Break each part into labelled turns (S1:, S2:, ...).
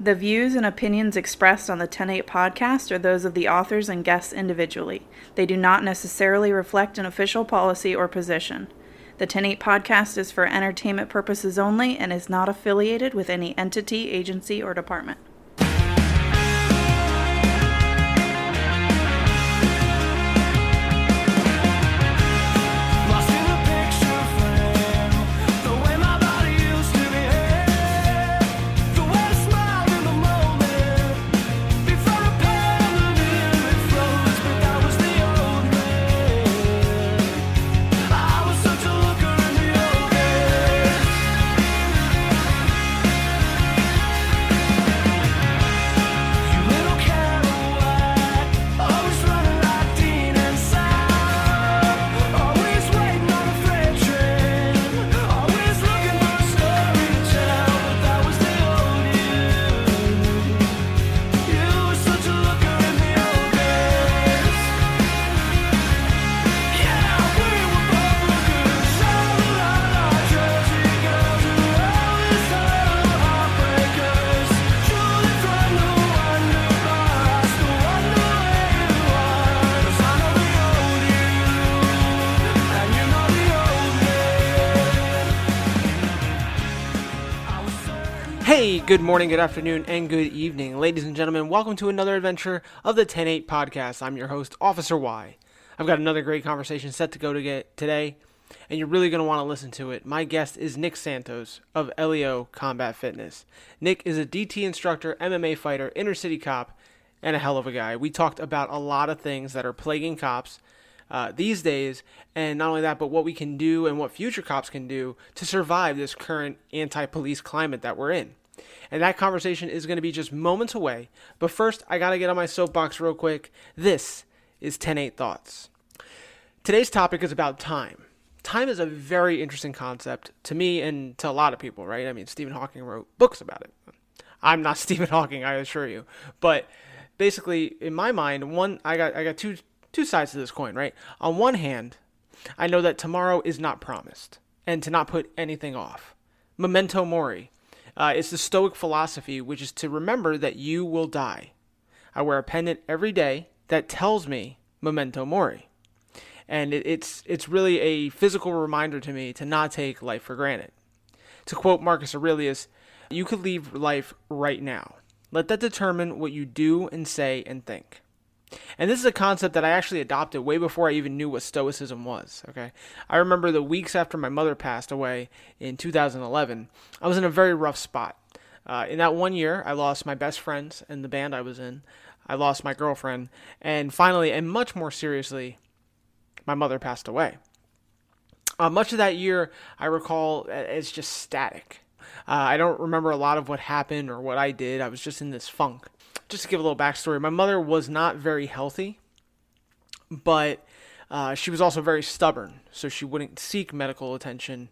S1: The views and opinions expressed on the 108 podcast are those of the authors and guests individually. They do not necessarily reflect an official policy or position. The 108 podcast is for entertainment purposes only and is not affiliated with any entity, agency, or department.
S2: Good morning, good afternoon, and good evening, ladies and gentlemen. Welcome to another adventure of the 108 podcast. I'm your host, Officer Y. I've got another great conversation set to go to get today, and you're really going to want to listen to it. My guest is Nick Santos of LEO Combat Fitness. Nick is a DT instructor, MMA fighter, inner city cop, and a hell of a guy. We talked about a lot of things that are plaguing cops uh, these days, and not only that, but what we can do and what future cops can do to survive this current anti police climate that we're in. And that conversation is going to be just moments away. But first, I got to get on my soapbox real quick. This is 10 8 Thoughts. Today's topic is about time. Time is a very interesting concept to me and to a lot of people, right? I mean, Stephen Hawking wrote books about it. I'm not Stephen Hawking, I assure you. But basically, in my mind, one I got I got two two sides to this coin, right? On one hand, I know that tomorrow is not promised, and to not put anything off. Memento mori. Uh, it's the Stoic philosophy, which is to remember that you will die. I wear a pendant every day that tells me memento mori, and it, it's it's really a physical reminder to me to not take life for granted. To quote Marcus Aurelius, you could leave life right now. Let that determine what you do and say and think. And this is a concept that I actually adopted way before I even knew what Stoicism was. Okay. I remember the weeks after my mother passed away in 2011, I was in a very rough spot. Uh, in that one year, I lost my best friends and the band I was in. I lost my girlfriend. And finally, and much more seriously, my mother passed away. Uh, much of that year, I recall as just static. Uh, I don't remember a lot of what happened or what I did. I was just in this funk. Just to give a little backstory, my mother was not very healthy, but uh, she was also very stubborn, so she wouldn't seek medical attention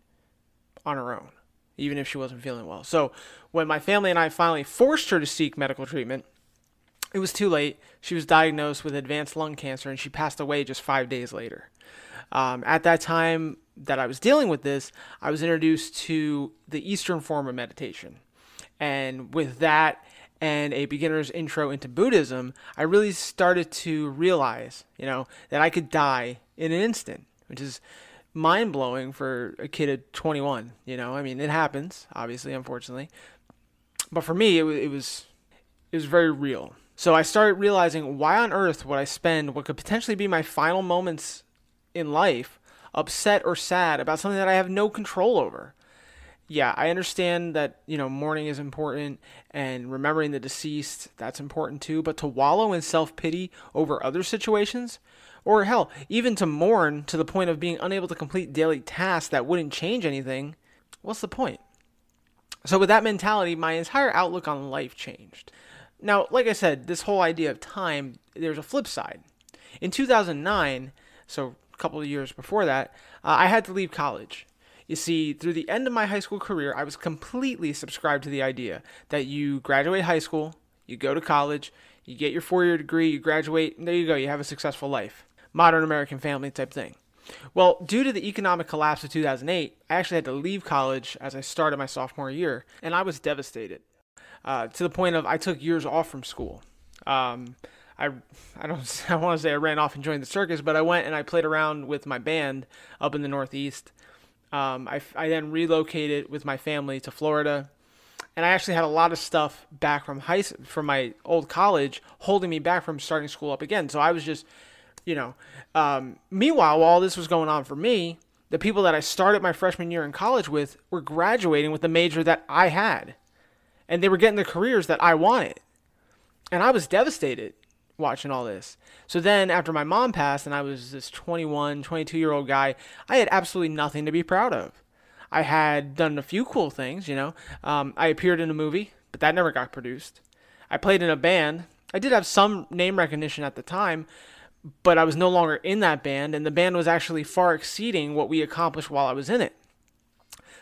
S2: on her own, even if she wasn't feeling well. So when my family and I finally forced her to seek medical treatment, it was too late. She was diagnosed with advanced lung cancer and she passed away just five days later. Um, at that time that I was dealing with this, I was introduced to the Eastern form of meditation. And with that and a beginner's intro into Buddhism, I really started to realize, you know, that I could die in an instant, which is mind blowing for a kid at 21. You know, I mean, it happens, obviously, unfortunately. But for me, it, it was it was very real. So I started realizing why on earth would I spend what could potentially be my final moments in life upset or sad about something that I have no control over. Yeah, I understand that, you know, mourning is important and remembering the deceased, that's important too, but to wallow in self-pity over other situations or hell, even to mourn to the point of being unable to complete daily tasks that wouldn't change anything, what's the point? So, with that mentality, my entire outlook on life changed. Now, like I said, this whole idea of time, there's a flip side. In 2009, so a couple of years before that, uh, I had to leave college. You see, through the end of my high school career, I was completely subscribed to the idea that you graduate high school, you go to college, you get your four year degree, you graduate, and there you go, you have a successful life. Modern American family type thing. Well, due to the economic collapse of 2008, I actually had to leave college as I started my sophomore year, and I was devastated. uh, to the point of I took years off from school. Um, I I don't I want to say I ran off and joined the circus, but I went and I played around with my band up in the Northeast. Um, I, I then relocated with my family to Florida, and I actually had a lot of stuff back from high from my old college holding me back from starting school up again. So I was just, you know, um, meanwhile while all this was going on for me, the people that I started my freshman year in college with were graduating with the major that I had, and they were getting the careers that I wanted, and I was devastated watching all this. So then after my mom passed and I was this 21, 22 year old guy, I had absolutely nothing to be proud of. I had done a few cool things, you know. Um, I appeared in a movie, but that never got produced. I played in a band. I did have some name recognition at the time, but I was no longer in that band, and the band was actually far exceeding what we accomplished while I was in it.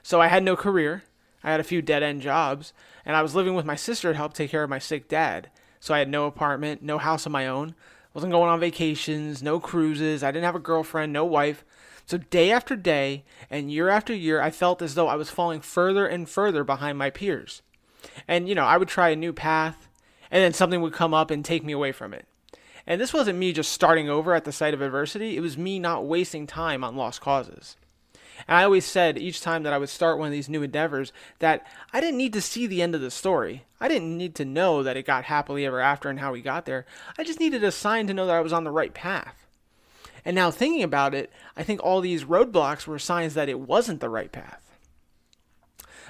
S2: So I had no career. I had a few dead end jobs, and I was living with my sister to help take care of my sick dad. So I had no apartment, no house of my own. Wasn't going on vacations, no cruises. I didn't have a girlfriend, no wife. So day after day and year after year, I felt as though I was falling further and further behind my peers. And you know, I would try a new path, and then something would come up and take me away from it. And this wasn't me just starting over at the sight of adversity, it was me not wasting time on lost causes. And I always said each time that I would start one of these new endeavors that I didn't need to see the end of the story. I didn't need to know that it got happily ever after and how we got there. I just needed a sign to know that I was on the right path. And now thinking about it, I think all these roadblocks were signs that it wasn't the right path.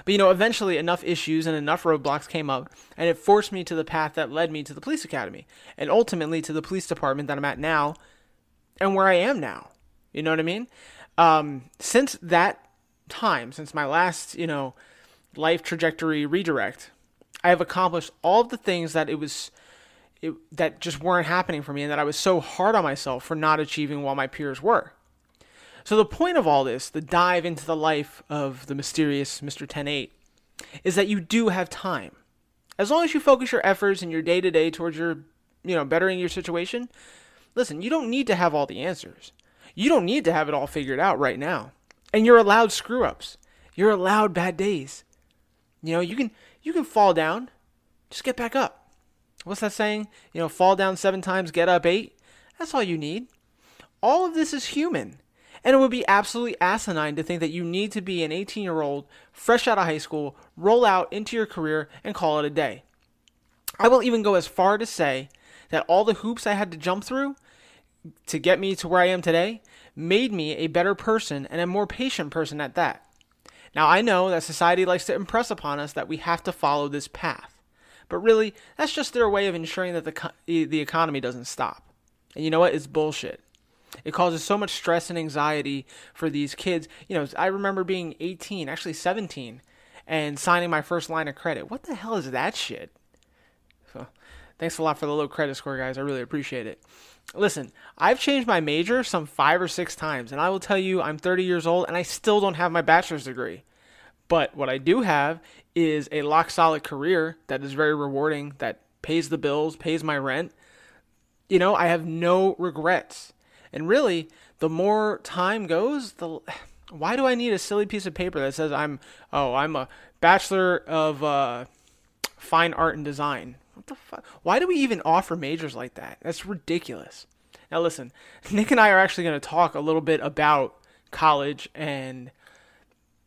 S2: But you know, eventually enough issues and enough roadblocks came up, and it forced me to the path that led me to the police academy, and ultimately to the police department that I'm at now, and where I am now. You know what I mean? Um, since that time, since my last, you know, life trajectory redirect, I have accomplished all of the things that it was it, that just weren't happening for me and that I was so hard on myself for not achieving while my peers were. So the point of all this, the dive into the life of the mysterious Mr. 108, is that you do have time. As long as you focus your efforts in your day to day towards your, you know, bettering your situation, listen, you don't need to have all the answers. You don't need to have it all figured out right now. And you're allowed screw ups. You're allowed bad days. You know, you can you can fall down, just get back up. What's that saying? You know, fall down 7 times, get up 8. That's all you need. All of this is human. And it would be absolutely asinine to think that you need to be an 18 year old, fresh out of high school, roll out into your career, and call it a day. I will even go as far to say that all the hoops I had to jump through to get me to where I am today made me a better person and a more patient person at that. Now, I know that society likes to impress upon us that we have to follow this path, but really, that's just their way of ensuring that the, the economy doesn't stop. And you know what? It's bullshit. It causes so much stress and anxiety for these kids. You know, I remember being 18, actually 17, and signing my first line of credit. What the hell is that shit? So, thanks a lot for the low credit score, guys. I really appreciate it. Listen, I've changed my major some five or six times, and I will tell you, I'm 30 years old and I still don't have my bachelor's degree. But what I do have is a lock solid career that is very rewarding, that pays the bills, pays my rent. You know, I have no regrets. And really, the more time goes, the why do I need a silly piece of paper that says I'm oh I'm a bachelor of uh, fine art and design? What the fuck? Why do we even offer majors like that? That's ridiculous. Now listen, Nick and I are actually going to talk a little bit about college and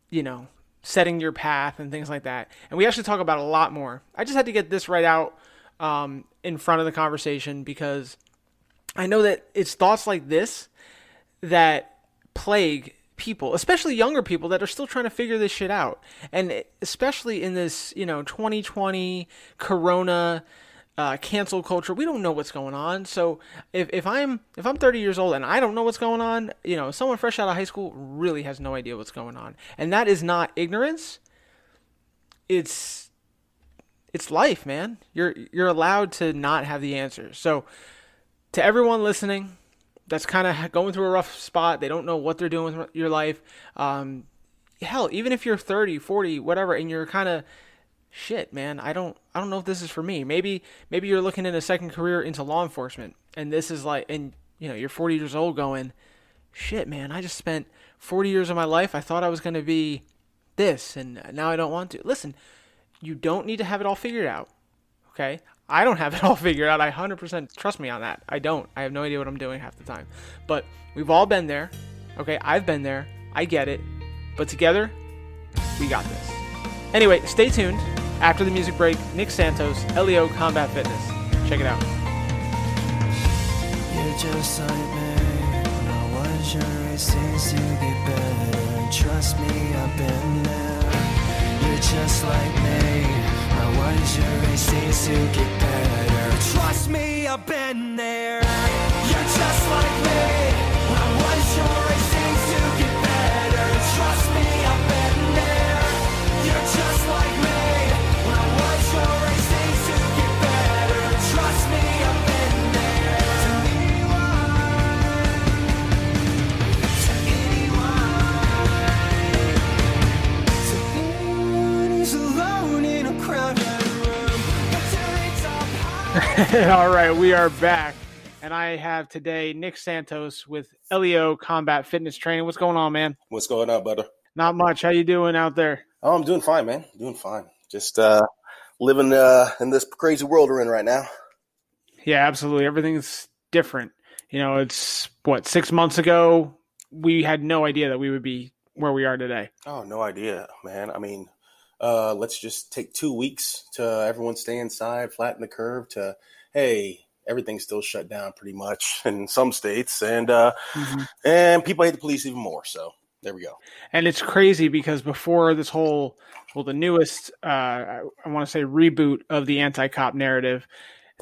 S2: you know setting your path and things like that. And we actually talk about a lot more. I just had to get this right out um, in front of the conversation because I know that it's thoughts like this that plague people, especially younger people that are still trying to figure this shit out. And especially in this, you know, 2020 corona uh, cancel culture, we don't know what's going on. So if, if I'm if I'm 30 years old and I don't know what's going on, you know, someone fresh out of high school really has no idea what's going on. And that is not ignorance. It's it's life, man. You're you're allowed to not have the answers. So to everyone listening that's kind of going through a rough spot, they don't know what they're doing with your life. Um, hell, even if you're 30, 40, whatever, and you're kind of shit, man, I don't I don't know if this is for me. Maybe maybe you're looking in a second career into law enforcement and this is like and you know, you're 40 years old going, shit, man, I just spent 40 years of my life. I thought I was going to be this and now I don't want to. Listen, you don't need to have it all figured out. Okay? I don't have it all figured out. I 100% trust me on that. I don't. I have no idea what I'm doing half the time. But we've all been there. Okay? I've been there. I get it. But together, we got this. Anyway, stay tuned. After the music break, Nick Santos, LEO Combat Fitness. Check it out.
S3: You're just like me. I was to get better. Trust me, I've been there. You're just like me. I was it seems to get better. Trust me, I've been there. You're just like me.
S2: All right, we are back. And I have today Nick Santos with LEO Combat Fitness Training. What's going on, man?
S4: What's going on, brother?
S2: Not much. How you doing out there?
S4: Oh, I'm doing fine, man. Doing fine. Just uh, living uh, in this crazy world we're in right now.
S2: Yeah, absolutely. Everything's different. You know, it's what six months ago we had no idea that we would be where we are today.
S4: Oh, no idea, man. I mean, uh, let's just take two weeks to everyone stay inside, flatten the curve. To hey, everything's still shut down pretty much in some states, and uh, and people hate the police even more. So there we go.
S2: And it's crazy because before this whole, well, the newest, uh, I, I want to say reboot of the anti-cop narrative,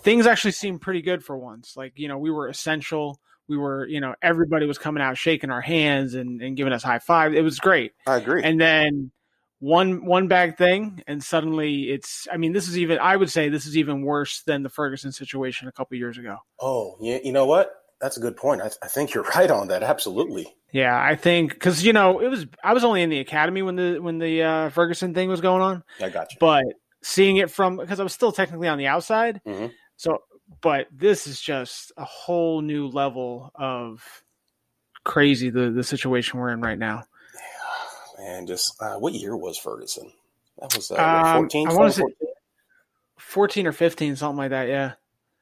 S2: things actually seemed pretty good for once. Like you know, we were essential. We were, you know, everybody was coming out shaking our hands and, and giving us high five. It was great.
S4: I agree.
S2: and then one one bad thing and suddenly it's i mean this is even i would say this is even worse than the ferguson situation a couple years ago
S4: oh, yeah. You know what? That's a good point. I, I think you're right on that. Absolutely.
S2: yeah i think because you know it was i was only in the academy when the when the uh, ferguson thing was going on
S4: I got you.
S2: but seeing it from because i was still technically on the outside
S4: Mhm.
S2: so but this is just a whole new level of crazy the the situation we're in right now
S4: Man, just uh, what year was Ferguson? That was uh,
S2: Um,
S4: 14.
S2: I wanna say- 14 or 15 something like that yeah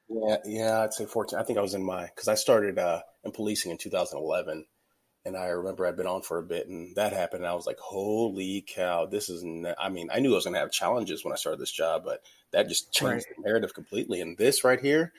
S4: Yeah, yeah, I'd say 14. I think I was in my because I started uh, in policing in 2011, and I remember I'd been on for a bit, and that happened. And I was like, "Holy cow! This is." n I mean, I knew I was going to have challenges when I started this job, but that just changed the narrative completely. And this right here,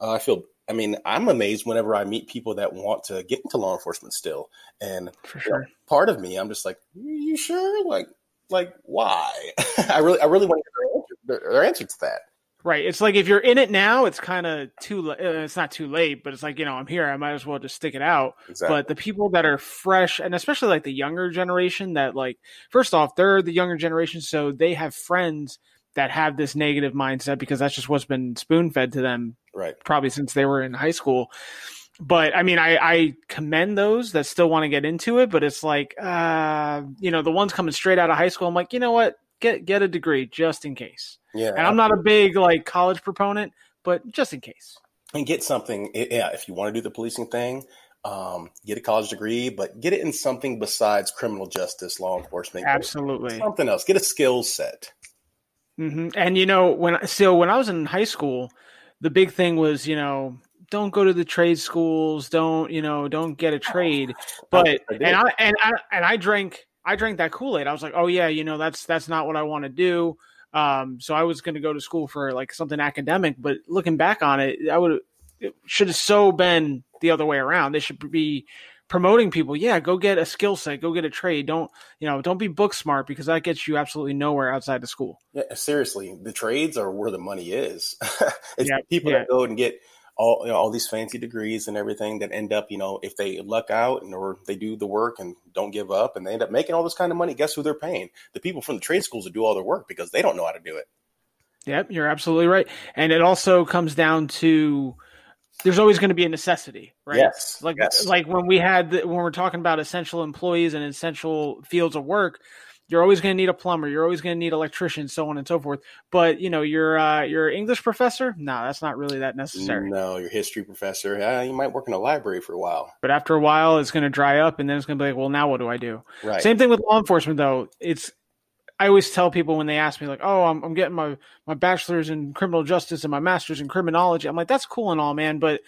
S4: uh, I feel. I mean, I'm amazed whenever I meet people that want to get into law enforcement still, and
S2: for
S4: you know,
S2: sure
S4: part of me, I'm just like, "You sure? Like, like why?" I really, I really want to get their answer, their, answer to that.
S2: Right. It's like if you're in it now, it's kind of too. Uh, it's not too late, but it's like you know I'm here. I might as well just stick it out.
S4: Exactly.
S2: But the people that are fresh, and especially like the younger generation, that like first off, they're the younger generation, so they have friends that have this negative mindset because that's just what's been spoon fed to them
S4: right.
S2: probably since they were in high school. But I mean, I, I commend those that still want to get into it, but it's like, uh, you know, the ones coming straight out of high school. I'm like, you know what? Get get a degree just in case.
S4: Yeah.
S2: And I'm not a big like college proponent, but just in case.
S4: and get something. Yeah, if you want to do the policing thing, um, get a college degree, but get it in something besides criminal justice, law enforcement.
S2: Absolutely.
S4: something else. Get a skill set.
S2: Hmm And you know, when so when I was in high school, the big thing was you know don't go to the trade schools, don't you know, don't get a trade. But
S4: I
S2: and I and I and I drank I drank that Kool Aid. I was like, oh yeah, you know that's that's not what I want to do. Um, so I was going to go to school for like something academic. But looking back on it, I would it should have so been the other way around. They should be promoting people. Yeah, go get a skill set, go get a trade. Don't you know? Don't be book smart because that gets you absolutely nowhere outside of school.
S4: Yeah, seriously, the trades are where the money is. it's
S2: Yeah,
S4: people
S2: yeah.
S4: that go and get all you know, all these fancy degrees and everything that end up, you know, if they luck out and or they do the work and don't give up and they end up making all this kind of money, guess who they're paying? The people from the trade schools that do all their work because they don't know how to do it.
S2: Yep, you're absolutely right. And it also comes down to there's always going to be a necessity, right?
S4: Yes,
S2: Like
S4: yes.
S2: like when we had the, when we're talking about essential employees and essential fields of work, you're always going to need a plumber, you're always going to need electricians, so on and so forth. But you know, your uh, your English professor, no, that's not really that necessary.
S4: No, your history professor, yeah, you might work in a library for a while.
S2: But after a while, it's going to dry up, and then it's going to be like, well, now what do I do?
S4: Right.
S2: Same thing with law enforcement, though. It's I always tell people when they ask me like, "Oh, I'm, I'm getting my my bachelor's in criminal justice and my master's in criminology," I'm like, "That's cool and all, man, but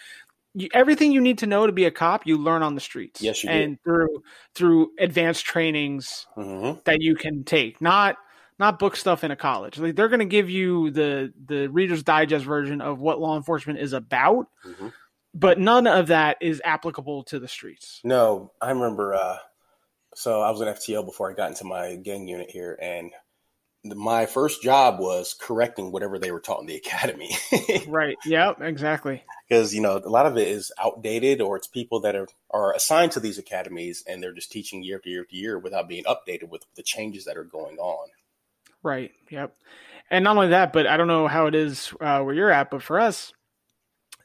S2: you, everything you need to know to be a cop, you learn on the streets.
S4: Yes, you do.
S2: and through through advanced trainings
S4: hmm
S2: that you can take, not not book stuff in a college. Like they're going to give you the the Reader's Digest version of what law enforcement is about,
S4: hmm
S2: but none of that is applicable to the streets.
S4: No, I remember. Uh, so I was in FTL before I got into my gang unit here, and the, my first job was correcting whatever they were taught in the academy.
S2: Right. Yep. Exactly.
S4: because you know a lot of it is outdated or it's people that are, are assigned to these academies and they're just teaching year after year after year without being updated with the changes that are going on
S2: Right. Yep. And not only that, but I don't know how it is uh, where you're at, but for us,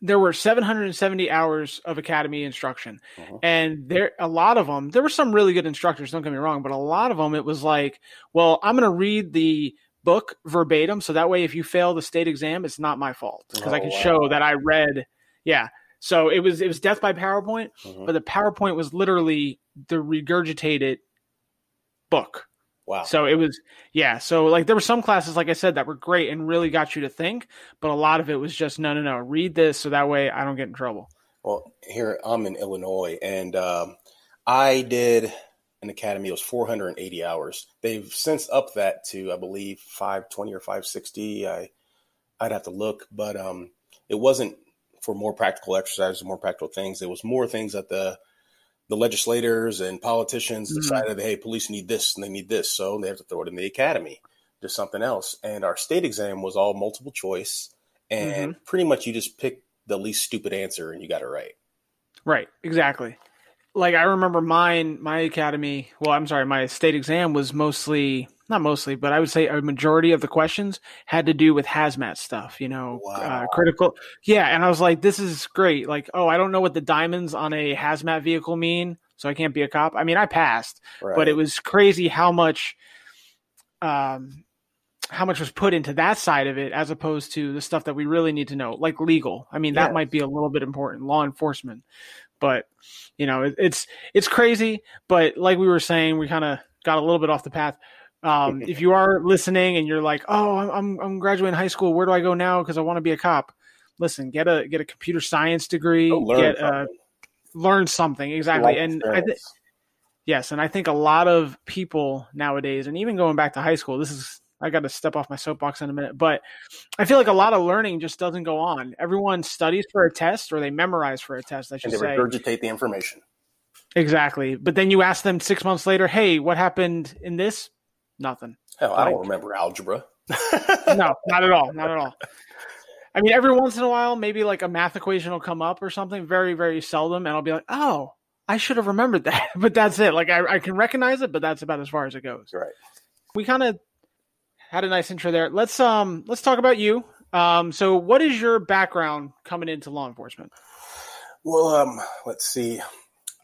S2: there were 770 hours of academy instruction,
S4: Mhm.
S2: and there a lot of them. There were some really good instructors. Don't get me wrong, but a lot of them it was like, well, I'm going to read the book verbatim, so that way if you fail the state exam, it's not my fault because I
S4: Oh,
S2: can
S4: wow.
S2: show that I read. Yeah. So it was it was death by PowerPoint,
S4: Mhm.
S2: but the PowerPoint was literally the regurgitated book.
S4: Wow
S2: So it was, yeah. So like there were some classes, like I said, that were great and really got you to think, but a lot of it was just no, no, no. Read this so that way I don't get in trouble.
S4: well here i'm in illinois and um, i did an academy it was 480 hours they've since upped that to i believe 520 or 560 i i'd have to look but um, it wasn't for more practical exercises more practical things it was more things that the the legislators and politicians
S2: Mhm.
S4: decided, hey, police need this and they need this, so they have to throw it in the academy, just something else. And our state exam was all multiple choice, and pretty much you just pick the least stupid answer and you got it right.
S2: Right. Exactly. Like I remember mine, my academy, well, I'm sorry, my state exam was mostly, not mostly, but I would say a majority of the questions had to do with hazmat stuff, you know, uh, critical. Yeah. And I was like, this is great. Like, oh, I don't know what the diamonds on a hazmat vehicle mean. So I can't be a cop. I mean, I passed,
S4: Right.
S2: but it was crazy how much um how much was put into that side of it as opposed to the stuff that we really need to know like legal i mean that might be a little bit important law enforcement but you know it, it's it's crazy but like we were saying we kind of got a little bit off the path um, if you are listening and you're like oh i'm i'm, graduating high school where do i go now because i want to be a cop listen get a get a computer science degree
S4: learn
S2: get uh,
S4: something.
S2: learn something exactly
S4: Life
S2: and I th- Yes, and I think a lot of people nowadays, and even going back to high school, this is I got to step off my soapbox in a minute, but I feel like a lot of learning just doesn't go on. Everyone studies for a test or they memorize for a test. I should
S4: and they
S2: say
S4: regurgitate the information.
S2: exactly, but then you ask them six months later, "Hey, what happened in this?" Nothing.
S4: Hell, I don't
S2: Like-
S4: remember algebra.
S2: No, not at all. Not at all. I mean, every once in a while, maybe like a math equation will come up or something. Very, very seldom, and I'll be like, "Oh, I should have remembered that." but that's it. Like I, I can recognize it, but that's about as far as it goes.
S4: Right.
S2: we kind of had a nice intro there. Let's um let's talk about you. Um, so what is your background coming into law enforcement?
S4: Well, um, let's see.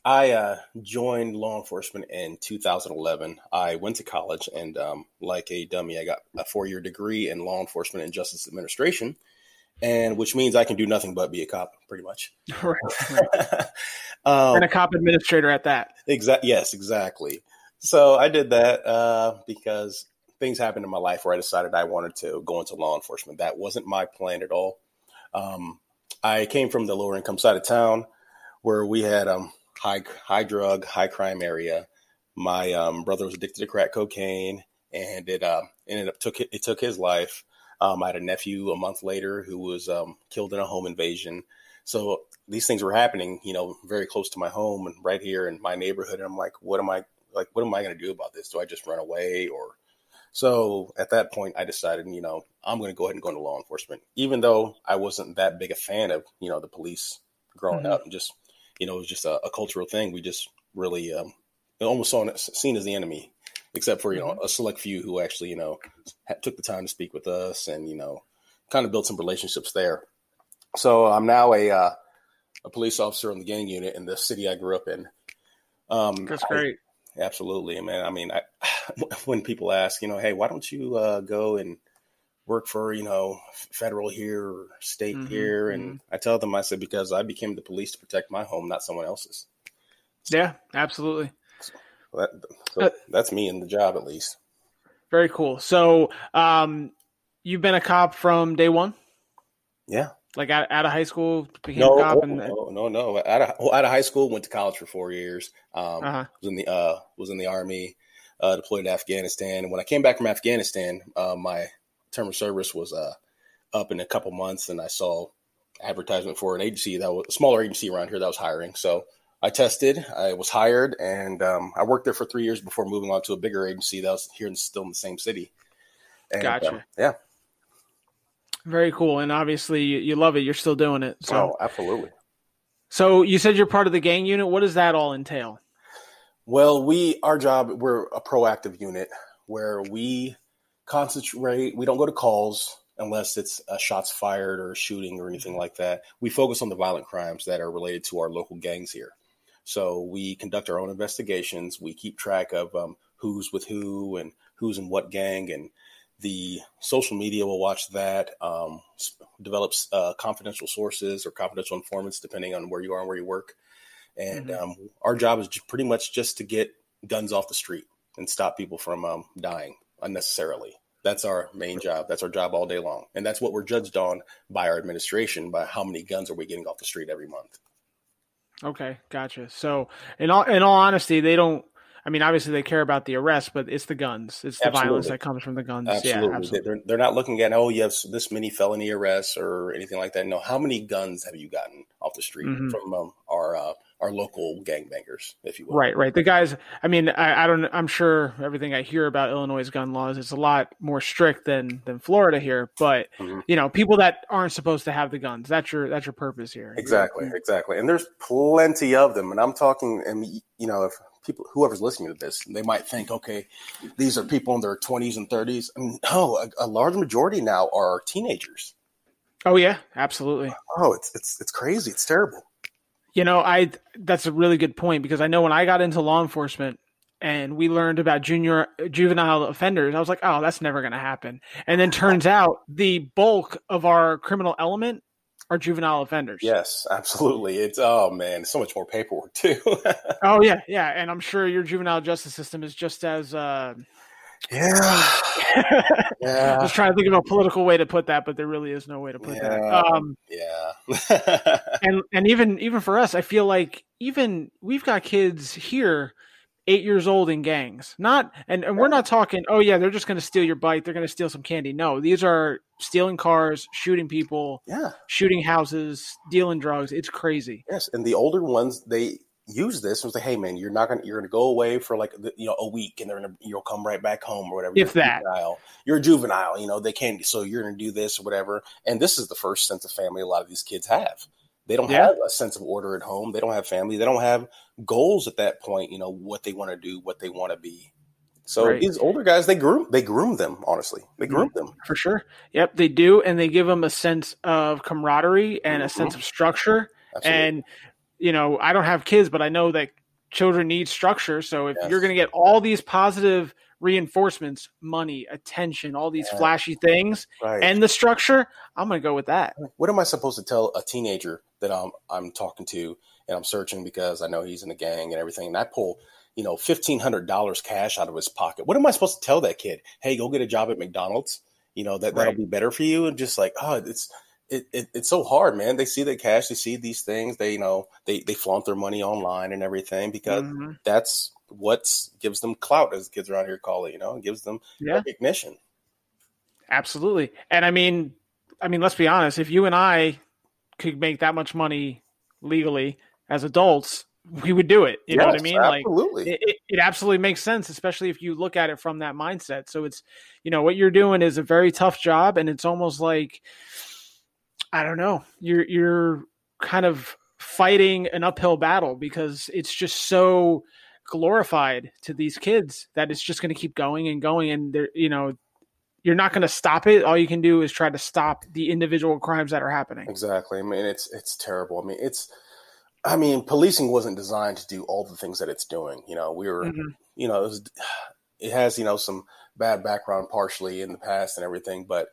S4: I uh, joined law enforcement in 2011. I went to college, and um, like a dummy, I got a four-year degree in law enforcement and justice administration, and which means I can do nothing but be a cop, pretty much.
S2: right, right.
S4: um,
S2: and a cop administrator at that.
S4: Exactly. Yes, exactly. So I did that uh, because things happened in my life where I decided I wanted to go into law enforcement. That wasn't my plan at all. Um, I came from the lower income side of town where we had um, high high drug, high crime area. My um, brother was addicted to crack cocaine, and it uh, ended up took it took his life. Um, I had a nephew a month later who was um, killed in a home invasion. So these things were happening, you know, very close to my home and right here in my neighborhood. And I'm like, what am I like? What am I going to do about this? Do I just run away or? So at that point, I decided, you know, I'm going to go ahead and go into law enforcement, even though I wasn't that big a fan of, you know, the police growing
S2: Mhm.
S4: up. And just, you know, it was just a, a cultural thing. We just really um, almost saw seen as the enemy, except for you know a select few who actually, you know, ha- took the time to speak with us and you know, kind of built some relationships there. So I'm now a uh, a police officer in the gang unit in the city I grew up in. Um,
S2: That's
S4: I-
S2: great.
S4: Absolutely, man. I mean, I, when people ask, you know, hey, why don't you uh, go and work for, you know, federal here or state
S2: Mhm,
S4: here? And I tell them, I said, because I became the police to protect my home, not someone else's.
S2: Yeah, absolutely.
S4: That, so
S2: Uh,
S4: that's me in the job, at least.
S2: Very cool. So, um, you've been a cop from day one,
S4: Yeah.
S2: like out, out of high school, became
S4: No,
S2: a cop,
S4: oh,
S2: and
S4: no, no, no. Out of, well, out of high school, went to college for four years. Um,
S2: Uh-huh.
S4: Was in the uh, was in the army, uh, deployed to Afghanistan. And when I came back from Afghanistan, uh, my term of service was uh, up in a couple months, and I saw advertisement for an agency that was a smaller agency around here that was hiring. So I tested, I was hired, and um, I worked there for three years before moving on to a bigger agency that was here and still in the same city. And,
S2: Gotcha.
S4: um, yeah.
S2: very cool. And obviously, you, you love it. You're still doing it. So,
S4: oh, absolutely.
S2: so you said you're part of the gang unit. What does that all entail?
S4: Well, we our job we're a proactive unit where we concentrate. We don't go to calls unless it's a shots fired or shooting or anything like that. We focus on the violent crimes that are related to our local gangs here. So we conduct our own investigations. We keep track of um, who's with who and who's in what gang, and the social media will watch that. Um, develops uh, confidential sources or confidential informants depending on where you are and where you work. And
S2: Mhm.
S4: um, our job is pretty much just to get guns off the street and stop people from um, dying unnecessarily. That's our main job. That's our job all day long, and that's what we're judged on by our administration by how many guns are we getting off the street every month.
S2: Okay, gotcha. So, in all in all honesty, they don't. I mean, obviously they care about the arrest, but it's the guns. It's the violence that comes from the guns.
S4: Absolutely,
S2: Yeah, absolutely.
S4: They're, they're not looking at oh you have this many felony arrests or anything like that. No, how many guns have you gotten off the street
S2: Mhm.
S4: from um, our uh, our local gangbangers, if you will?
S2: Right, right. The guys. I mean, I, I don't. I'm sure everything I hear about Illinois' gun laws is a lot more strict than than Florida here. But
S4: Mhm.
S2: you know, people that aren't supposed to have the guns. That's your that's your purpose here.
S4: Exactly, exactly. And there's plenty of them. And I'm talking, and you know, if people, whoever's listening to this, they might think, okay, these are people in their 20s and 30s. I mean, no, a, a large majority now are teenagers.
S2: Oh yeah, absolutely.
S4: Oh, it's it's it's crazy. It's terrible.
S2: You know, I that's a really good point because I know when I got into law enforcement and we learned about junior juvenile offenders, I was like, oh, that's never going to happen. And then turns out the bulk of our criminal element are juvenile offenders.
S4: Yes, absolutely. It's oh man, so much more paperwork too.
S2: Oh yeah, yeah, and I'm sure your juvenile justice system is just as. Uh,
S4: yeah,
S2: I
S4: yeah,
S2: was trying to think of a political way to put that, but there really is no way to put
S4: Yeah.
S2: that. Um,
S4: yeah.
S2: and and even even for us, I feel like even we've got kids here, eight years old in gangs. Not and, and we're not talking. Oh yeah, they're just going to steal your bike. They're going to steal some candy. No, these are stealing cars, shooting people,
S4: yeah.
S2: shooting houses, dealing drugs. It's crazy.
S4: Yes, and the older ones they use this and say, "Hey, man, you're not gonna you're gonna go away for like the, you know a week, and they're gonna you'll come right back home or whatever."
S2: If
S4: You're
S2: that.
S4: juvenile. you're a juvenile, you know they can't. So you're gonna do this or whatever. And this is the first sense of family a lot of these kids have. They don't
S2: Yeah.
S4: have a sense of order at home. They don't have family. They don't have goals at that point. You know what they want to do, what they want to be. So
S2: Right.
S4: these older guys, they groom they groom them. Honestly, they mm-hmm. groom them.
S2: For sure. Yep, they do, and they give them a sense of camaraderie and a mm-hmm. sense of structure.
S4: Absolutely.
S2: And you know, I don't have kids, but I know that children need structure. So if
S4: Yes.
S2: you're going to get all these positive reinforcements, money, attention, all these
S4: Yeah.
S2: flashy things,
S4: right.
S2: and the structure, I'm going to go with that.
S4: what am I supposed to tell a teenager that I'm I'm talking to and I'm searching because I know he's in the gang and everything, and I pull you know fifteen hundred dollars cash out of his pocket? What am I supposed to tell that kid? Hey, go get a job at McDonald's. You know that that'll be better for you. And just like oh, it's. It, it, it's so hard, man. They see the cash, they see these things, they you know they they flaunt their money online and everything because
S2: Mhm.
S4: that's what gives them clout, as kids around here call it. You know, it gives them
S2: Yeah.
S4: recognition.
S2: Absolutely. And I mean, I mean, let's be honest. If you and I could make that much money legally as adults, we would do it. You know what I
S4: Yes,
S2: mean? Like
S4: absolutely.
S2: it, it, it absolutely makes sense, especially if you look at it from that mindset. So it's, you know, what you're doing is a very tough job, and it's almost like, I don't know, you're you're kind of fighting an uphill battle because it's just so glorified to these kids that it's just going to keep going and going, and they're, you know, you're not going to stop it. All you can do is try to stop the individual crimes that are happening.
S4: Exactly. I mean, it's it's terrible. I mean, it's. I mean, policing wasn't designed to do all the things that it's doing. You know, we were,
S2: Mhm.
S4: you know, it, was, it has you know some bad background partially in the past and everything, but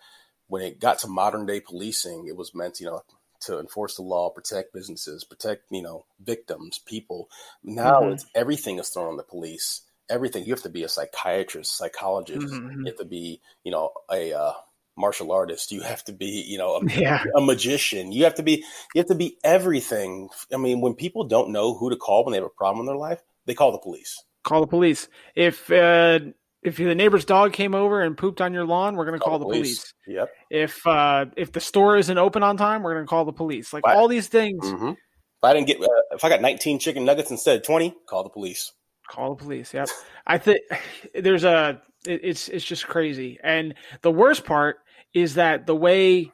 S4: when it got to modern day policing, it was meant, you know, to enforce the law, protect businesses, protect you know victims, people. Now
S2: Mhm.
S4: it's everything is thrown on the police, everything. You have to be a psychiatrist, psychologist.
S2: Mhm.
S4: You have to be, you know, a uh, martial artist. You have to be, you know, a,
S2: Yeah.
S4: a magician. You have to be, you have to be everything. I mean, when people don't know who to call when they have a problem in their life, they call the police.
S2: Call the police. If uh, if the neighbor's dog came over and pooped on your lawn, we're going to call, the police.
S4: Yep.
S2: If uh, if the store isn't open on time, we're going to call the police. Like all these things,
S4: hmm If I didn't get, uh, if I got 19 chicken nuggets instead of 20, call the police.
S2: call the police. Yep. I think there's a it, it's it's just crazy. And the worst part is that the way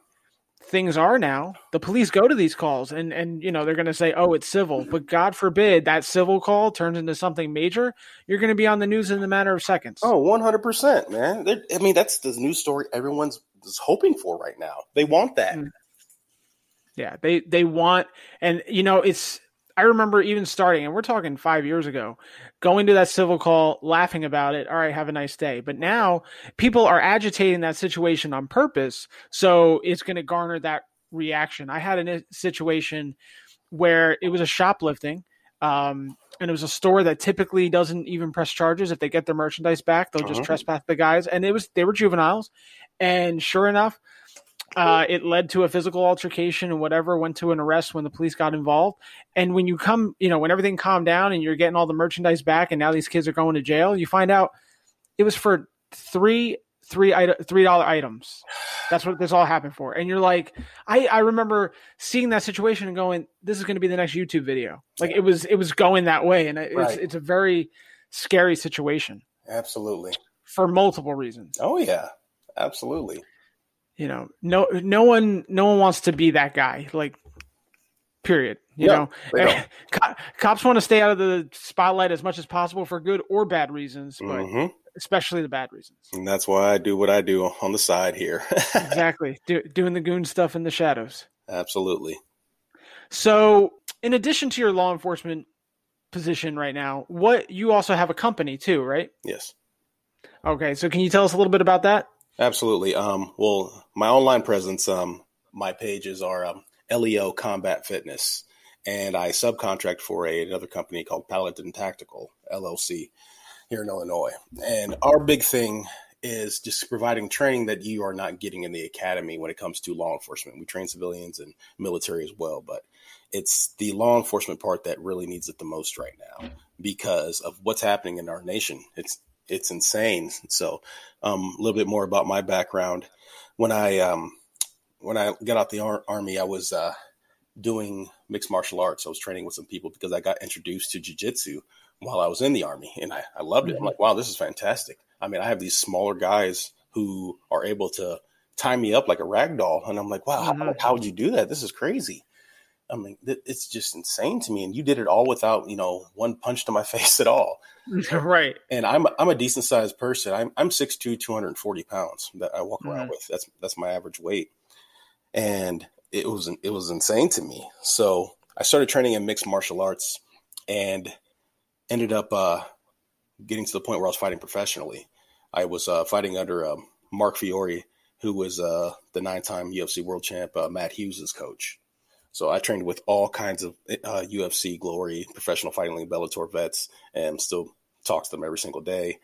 S2: things are now, the police go to these calls and and you know they're going to say, "Oh, it's civil," but God forbid that civil call turns into something major. You're going to be on the news in a matter of seconds.
S4: Oh, 100%, man. They're, I mean, that's the news story everyone's is hoping for right now. They want that.
S2: Mm. Yeah, they they want, and you know, it's. I remember even starting, and we're talking five years ago, going to that civil call, laughing about it. All right, have a nice day. But now people are agitating that situation on purpose, so it's going to garner that reaction. I had a situation where it was a shoplifting. Um, and it was a store that typically doesn't even press charges if they get their merchandise back. They'll just
S4: Uh-huh.
S2: trespass the guys, and it was they were juveniles, and sure enough, uh, it led to a physical altercation and whatever. Went to an arrest when the police got involved. And when you come, you know, when everything calmed down and you're getting all the merchandise back, and now these kids are going to jail, you find out it was for three three three dollar items. That's what this all happened for. And you're like, I I remember seeing that situation and going, this is going to be the next YouTube video. Like it was it was going that way, and it's
S4: Right.
S2: it's a very scary situation
S4: Absolutely.
S2: for multiple reasons.
S4: Oh, yeah. Absolutely.
S2: You know no no one no one wants to be that guy like period you
S4: No,
S2: know
S4: they don't.
S2: Co- cops want to stay out of the spotlight as much as possible for good or bad reasons but
S4: hmm
S2: especially the bad reasons
S4: And that's why I do what I do on the side here.
S2: exactly Do, doing the goon stuff in the shadows
S4: Absolutely.
S2: so in addition to your law enforcement position right now what you also have a company too right
S4: Yes.
S2: okay so can you tell us a little bit about that
S4: Absolutely. Um, well, my online presence, um, my pages are um, LEO Combat Fitness, and I subcontract for a, another company called Paladin Tactical LLC here in Illinois. And our big thing is just providing training that you are not getting in the academy when it comes to law enforcement. We train civilians and military as well, but it's the law enforcement part that really needs it the most right now because of what's happening in our nation. It's it's insane. So, um, a little bit more about my background. When I um, when I got out the ar- army, I was uh, doing mixed martial arts. I was training with some people because I got introduced to jujitsu while I was in the army, and I, I loved it. I'm like, wow, this is fantastic. I mean, I have these smaller guys who are able to tie me up like a rag doll, and I'm like, wow, how,
S2: Mhm.
S4: how would you do that? This is crazy. I mean, th- it's just insane to me. And you did it all without, you know, one punch to my face at all
S2: right
S4: and I'm I'm a decent sized person. I'm I'm 6'2", 240 pounds that I walk around
S2: Mhm.
S4: with. That's that's my average weight, and it was it was insane to me. So I started training in mixed martial arts, and ended up uh, getting to the point where I was fighting professionally. I was uh, fighting under um, Marc Fiore, who was uh, the nine time UFC world champ, uh, Matt Hughes' coach. So I trained with all kinds of uh, UFC, Glory, Professional Fighting League, Bellator vets, and still talk to them every single day.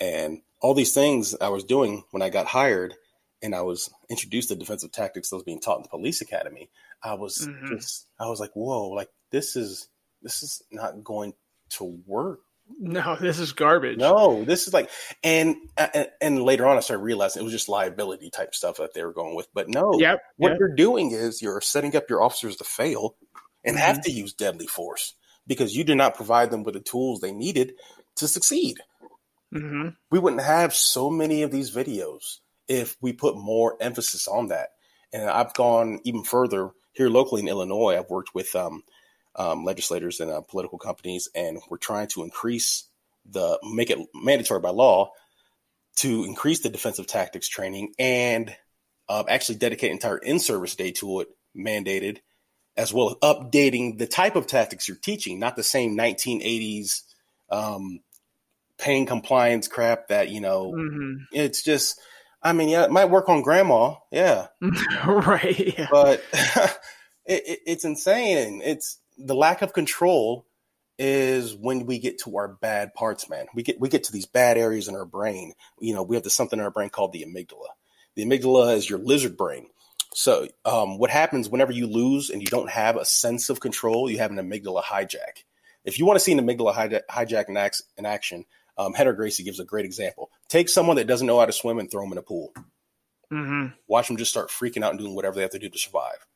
S4: And all these things I was doing when I got hired, and I was introduced to defensive tactics that was being taught in the police academy. I was
S2: Mhm.
S4: just, I was like, whoa, like this is this is not going to work.
S2: No this is garbage
S4: No, this is like, and and, and later on, I started realizing it was just liability type stuff that they were going with. But no,
S2: yep
S4: what
S2: yep.
S4: you're doing is you're setting up your officers to fail and
S2: Mm-hmm.
S4: have to use deadly force because you did not provide them with the tools they needed to succeed.
S2: Mhm.
S4: We wouldn't have so many of these videos if we put more emphasis on that. And I've gone even further here locally in Illinois. I've worked with um, um, legislators and uh, political companies, and we're trying to increase the make it mandatory by law to increase the defensive tactics training and um, actually dedicate entire in-service day to it, mandated, as well as updating the type of tactics you're teaching, not the same 1980s um, pain compliance crap that you know.
S2: Mhm.
S4: It's just, I mean, yeah, it might work on grandma, yeah,
S2: right yeah.
S4: but it, it, it's insane. It's the lack of control is when we get to our bad parts, man. We get we get to these bad areas in our brain. You know, we have this something in our brain called the amygdala. The amygdala is your lizard brain. So, um, what happens whenever you lose and you don't have a sense of control? You have an amygdala hijack. If you want to see an amygdala hijack, hijack in, ac- in action, um, Rener Gracie gives a great example. Take someone that doesn't know how to swim and throw them in a pool.
S2: hmm
S4: Watch them just start freaking out and doing whatever they have to do to survive.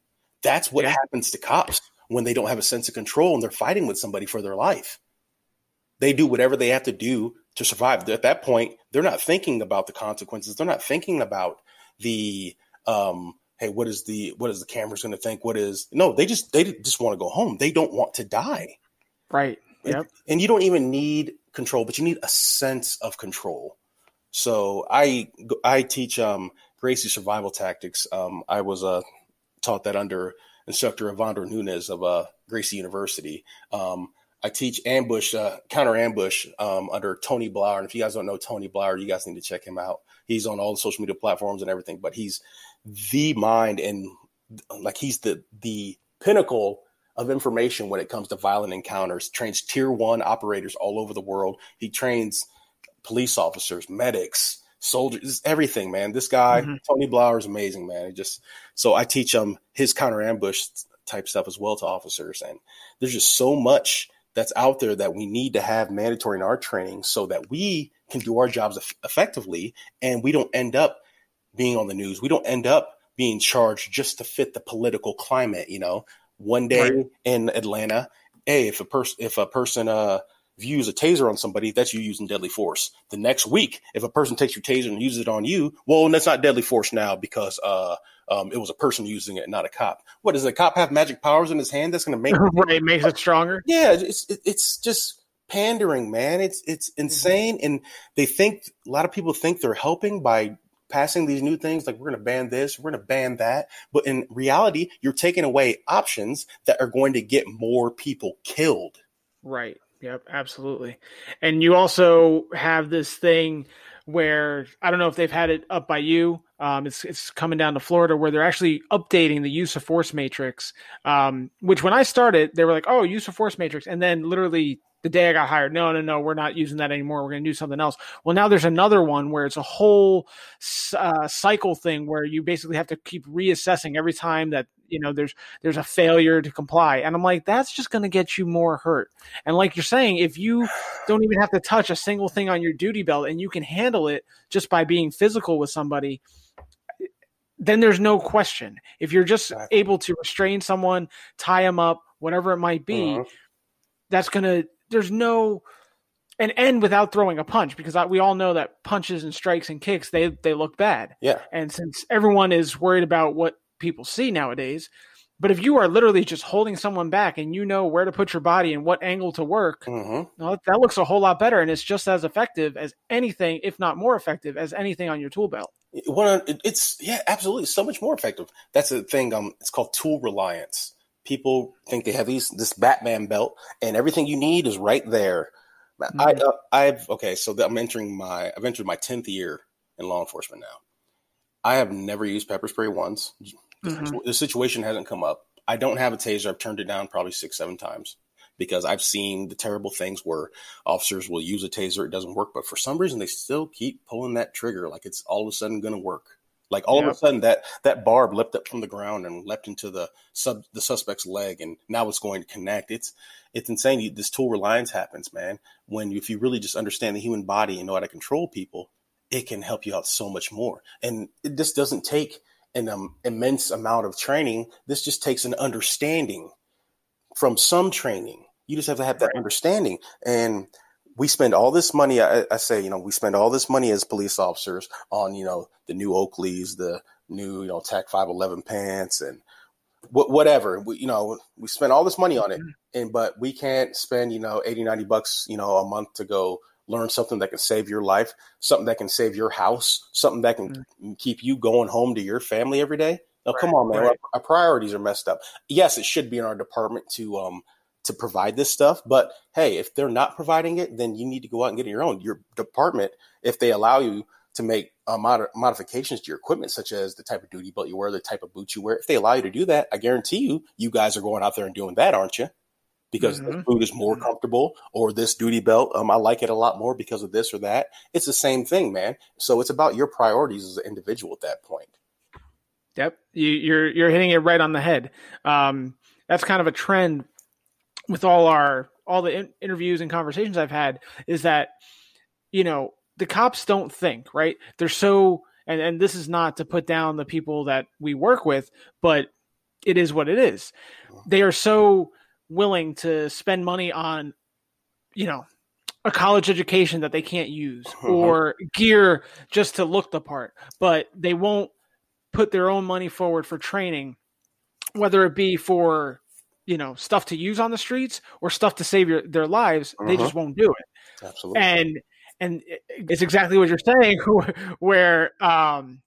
S4: That's what
S2: Yeah.
S4: happens to cops when they don't have a sense of control and they're fighting with somebody for their life. They do whatever they have to do to survive. At that point, they're not thinking about the consequences. They're not thinking about the um, hey, what is the what is the cameras going to think? What is no? They just they just want to go home. They don't want to die.
S2: Right.
S4: And-
S2: Yep.
S4: And you don't even need control, but you need a sense of control. So I I teach um, Gracie survival tactics. Um, I was uh, taught that under instructor Evandro Nunes of uh, Gracie University. Um, I teach ambush, uh, counter ambush um, under Tony Blauer. And if you guys don't know Tony Blauer, you guys need to check him out. He's on all the social media platforms and everything, but he's the mind and like he's the the pinnacle of information when it comes to violent encounters. Trains tier one operators all over the world. He trains police officers, medics, soldiers, everything, man. This guy,
S2: Mhm.
S4: Tony Blauer, is amazing, man. It just so I teach him his counter ambush type stuff as well to officers, and there's just so much that's out there that we need to have mandatory in our training so that we can do our jobs eff- effectively and we don't end up being on the news. We don't end up being charged just to fit the political climate. You know, one day
S2: Right.
S4: in Atlanta, hey, if a person if a person uh views a taser on somebody, that's you using deadly force. The next week, if a person takes your taser and uses it on you, well, that's not deadly force now because uh um it was a person using it, not a cop. What does a cop have magic powers in his hand that's going to make
S2: right. It makes it stronger.
S4: yeah, it's it's just pandering, man. It's it's insane, and they think a lot of people think they're helping by passing these new things like we're going to ban this, we're going to ban that, but in reality, you're taking away options that are going to get more people killed.
S2: Right. Yep. Absolutely. And you also have this thing where I don't know if they've had it up by you. Um, it's it's coming down to Florida where they're actually updating the use of force matrix. Um, which when I started, they were like, "Oh, use of force matrix," and then literally the day I got hired, no, no, no, we're not using that anymore. We're going to do something else. Well, now there's another one where it's a whole uh, cycle thing where you basically have to keep reassessing every time that you know there's there's a failure to comply, and I'm like, that's just going to get you more hurt. And like you're saying, if you don't even have to touch a single thing on your duty belt and you can handle it just by being physical with somebody, then there's no question. If you're just able to restrain someone, tie them up, whatever it might be,
S4: Uh-huh.
S2: that's going to, there's no, and end without throwing a punch because we all know that punches and strikes and kicks, they, they look bad.
S4: Yeah,
S2: And since everyone is worried about what people see nowadays, but if you are literally just holding someone back and you know where to put your body and what angle to work,
S4: hmm
S2: well, that looks a whole lot better, and it's just as effective as anything, if not more effective, as anything on your tool belt.
S4: One, it's yeah, absolutely, so much more effective. That's the thing. Um, it's called tool reliance. People think they have these this Batman belt, and everything you need is right there. I, uh, I've okay, so I'm entering my I've entered my tenth year in law enforcement now. I have never used pepper spray once.
S2: Mhm.
S4: The situation hasn't come up. I don't have a taser. I've turned it down probably six, seven times because I've seen the terrible things where officers will use a taser, it doesn't work, but for some reason they still keep pulling that trigger like it's all of a sudden going to work. Like all of a sudden that that barb leapt up from the ground and leapt into the sub the suspect's leg, and now it's going to connect. It's it's insane. You- This tool reliance happens, man. When if you really just understand the human body and know how to control people, it can help you out so much more. And it, this doesn't take an um, immense amount of training. This just takes an understanding from some training. You just have to have that understanding. And we spend all this money. I, I say, you know, we spend all this money as police officers on, you know, the new Oakleys, the new, you know, TAC 511 pants and wh- whatever. We, you know, we spend all this money on it. And, but we can't spend, you know, 80, 90 bucks, you know, a month to go learn something that can save your life, something that can save your house, something that can keep you going home to your family every day. Now, come on, man.
S2: right.
S4: Our, our priorities are messed up. Yes, it should be in our department to um to provide this stuff, but hey, if they're not providing it, then you need to go out and get it your own. Your department, if they allow you to make uh, mod- modifications to your equipment, such as the type of duty belt you wear, the type of boots you wear, if they allow you to do that, I guarantee you, you guys are going out there and doing that, aren't you? Because this
S2: Mhm.
S4: boot is more comfortable or this duty belt um, i like it a lot more because of this or that it's the same thing man so it's about your priorities as an individual at that point
S2: Yep, you, you're you're hitting it right on the head. Um, that's kind of a trend with all our all the in- interviews and conversations I've had is that you know the cops don't think right. They're so and and this is not to put down the people that we work with, but it is what it is. They are so willing to spend money on you know a college education that they can't use
S4: Mhm.
S2: or gear just to look the part, but they won't put their own money forward for training, whether it be for you know stuff to use on the streets or stuff to save your, their lives. They
S4: Uh-huh.
S2: just won't do it,
S4: absolutely
S2: and and it's exactly what you're saying, where um,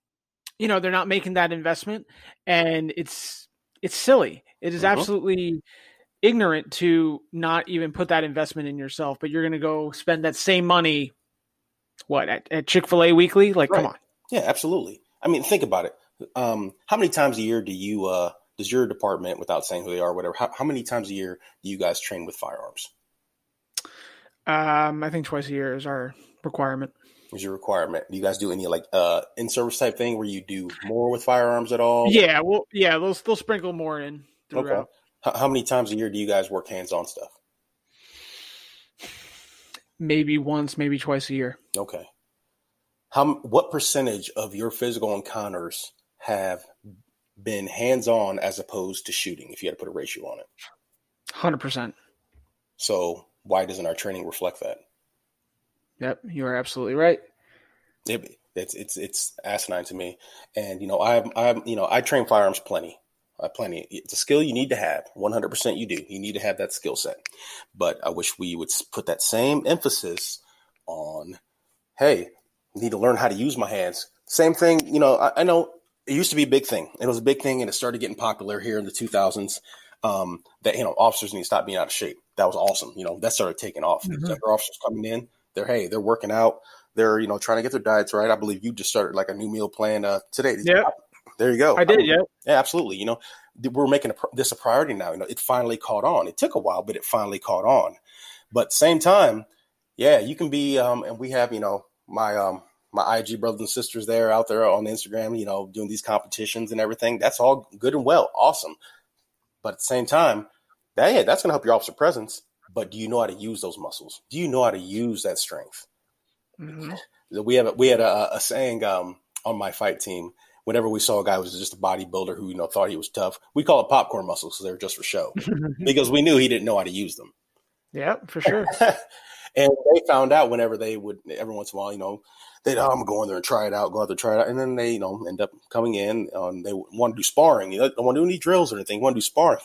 S2: you know they're not making that investment, and it's it's silly. It is
S4: Uh-huh.
S2: absolutely ignorant to not even put that investment in yourself, but you're going to go spend that same money. What at, at Chick Fil A weekly? Like, come on.
S4: yeah absolutely i mean think about it um, how many times a year do you uh, does your department without saying who they are whatever how, how many times a year do you guys train with firearms
S2: Um, I think twice a year is our requirement.
S4: is your requirement do you guys do any like uh, in-service type thing where you do more with firearms at all
S2: Yeah, well, yeah, they'll they'll sprinkle more in throughout.
S4: okay how, many times a year do you guys work hands-on stuff
S2: Maybe once, maybe twice a year.
S4: Okay. How what percentage of your physical encounters have been hands-on as opposed to shooting? If you had to put a ratio on it,
S2: Hundred percent.
S4: so why doesn't our training reflect that?
S2: Yep, you are absolutely right.
S4: It, it's it's it's asinine to me. And you know, I I you know I train firearms plenty. Uh, plenty. It's a skill you need to have. One hundred percent, you do. You need to have that skill set. But I wish we would put that same emphasis on, hey, I need to learn how to use my hands. Same thing. You know, I, I know it used to be a big thing. It was a big thing, and it started getting popular here in the two thousands. Um, that you know, officers need to stop being out of shape. That was awesome. You know, that started taking off.
S2: Mhm.
S4: younger officers coming in, they're hey, they're working out. They're you know trying to get their diets right. I believe you just started like a new meal plan uh, today.
S2: Yeah.
S4: There you go.
S2: I did. Yep.
S4: Yeah, absolutely. You know, we're making a, this a priority now. You know, it finally caught on. It took a while, but it finally caught on. But same time, yeah, you can be. Um, and we have, you know, my um, my IG brothers and sisters there out there on Instagram. You know, doing these competitions and everything. That's all good and well, awesome. But at the same time, that yeah, that's going to help your officer presence. But do you know how to use those muscles? Do you know how to use that strength?
S2: Mhm.
S4: we have a, we had a, a saying um, on my fight team. Whenever we saw a guy who was just a bodybuilder who you know thought he was tough, we call it popcorn muscles because they were just for show because we knew he didn't know how to use them.
S2: yeah, for sure.
S4: and they found out whenever they would every once in a while, you know, they'd oh, I'm gonna go in there and try it out, go out there try it out, and then they you know end up coming in. Um, they want to do sparring. You know, don't want to do any drills or anything. Want to do sparring.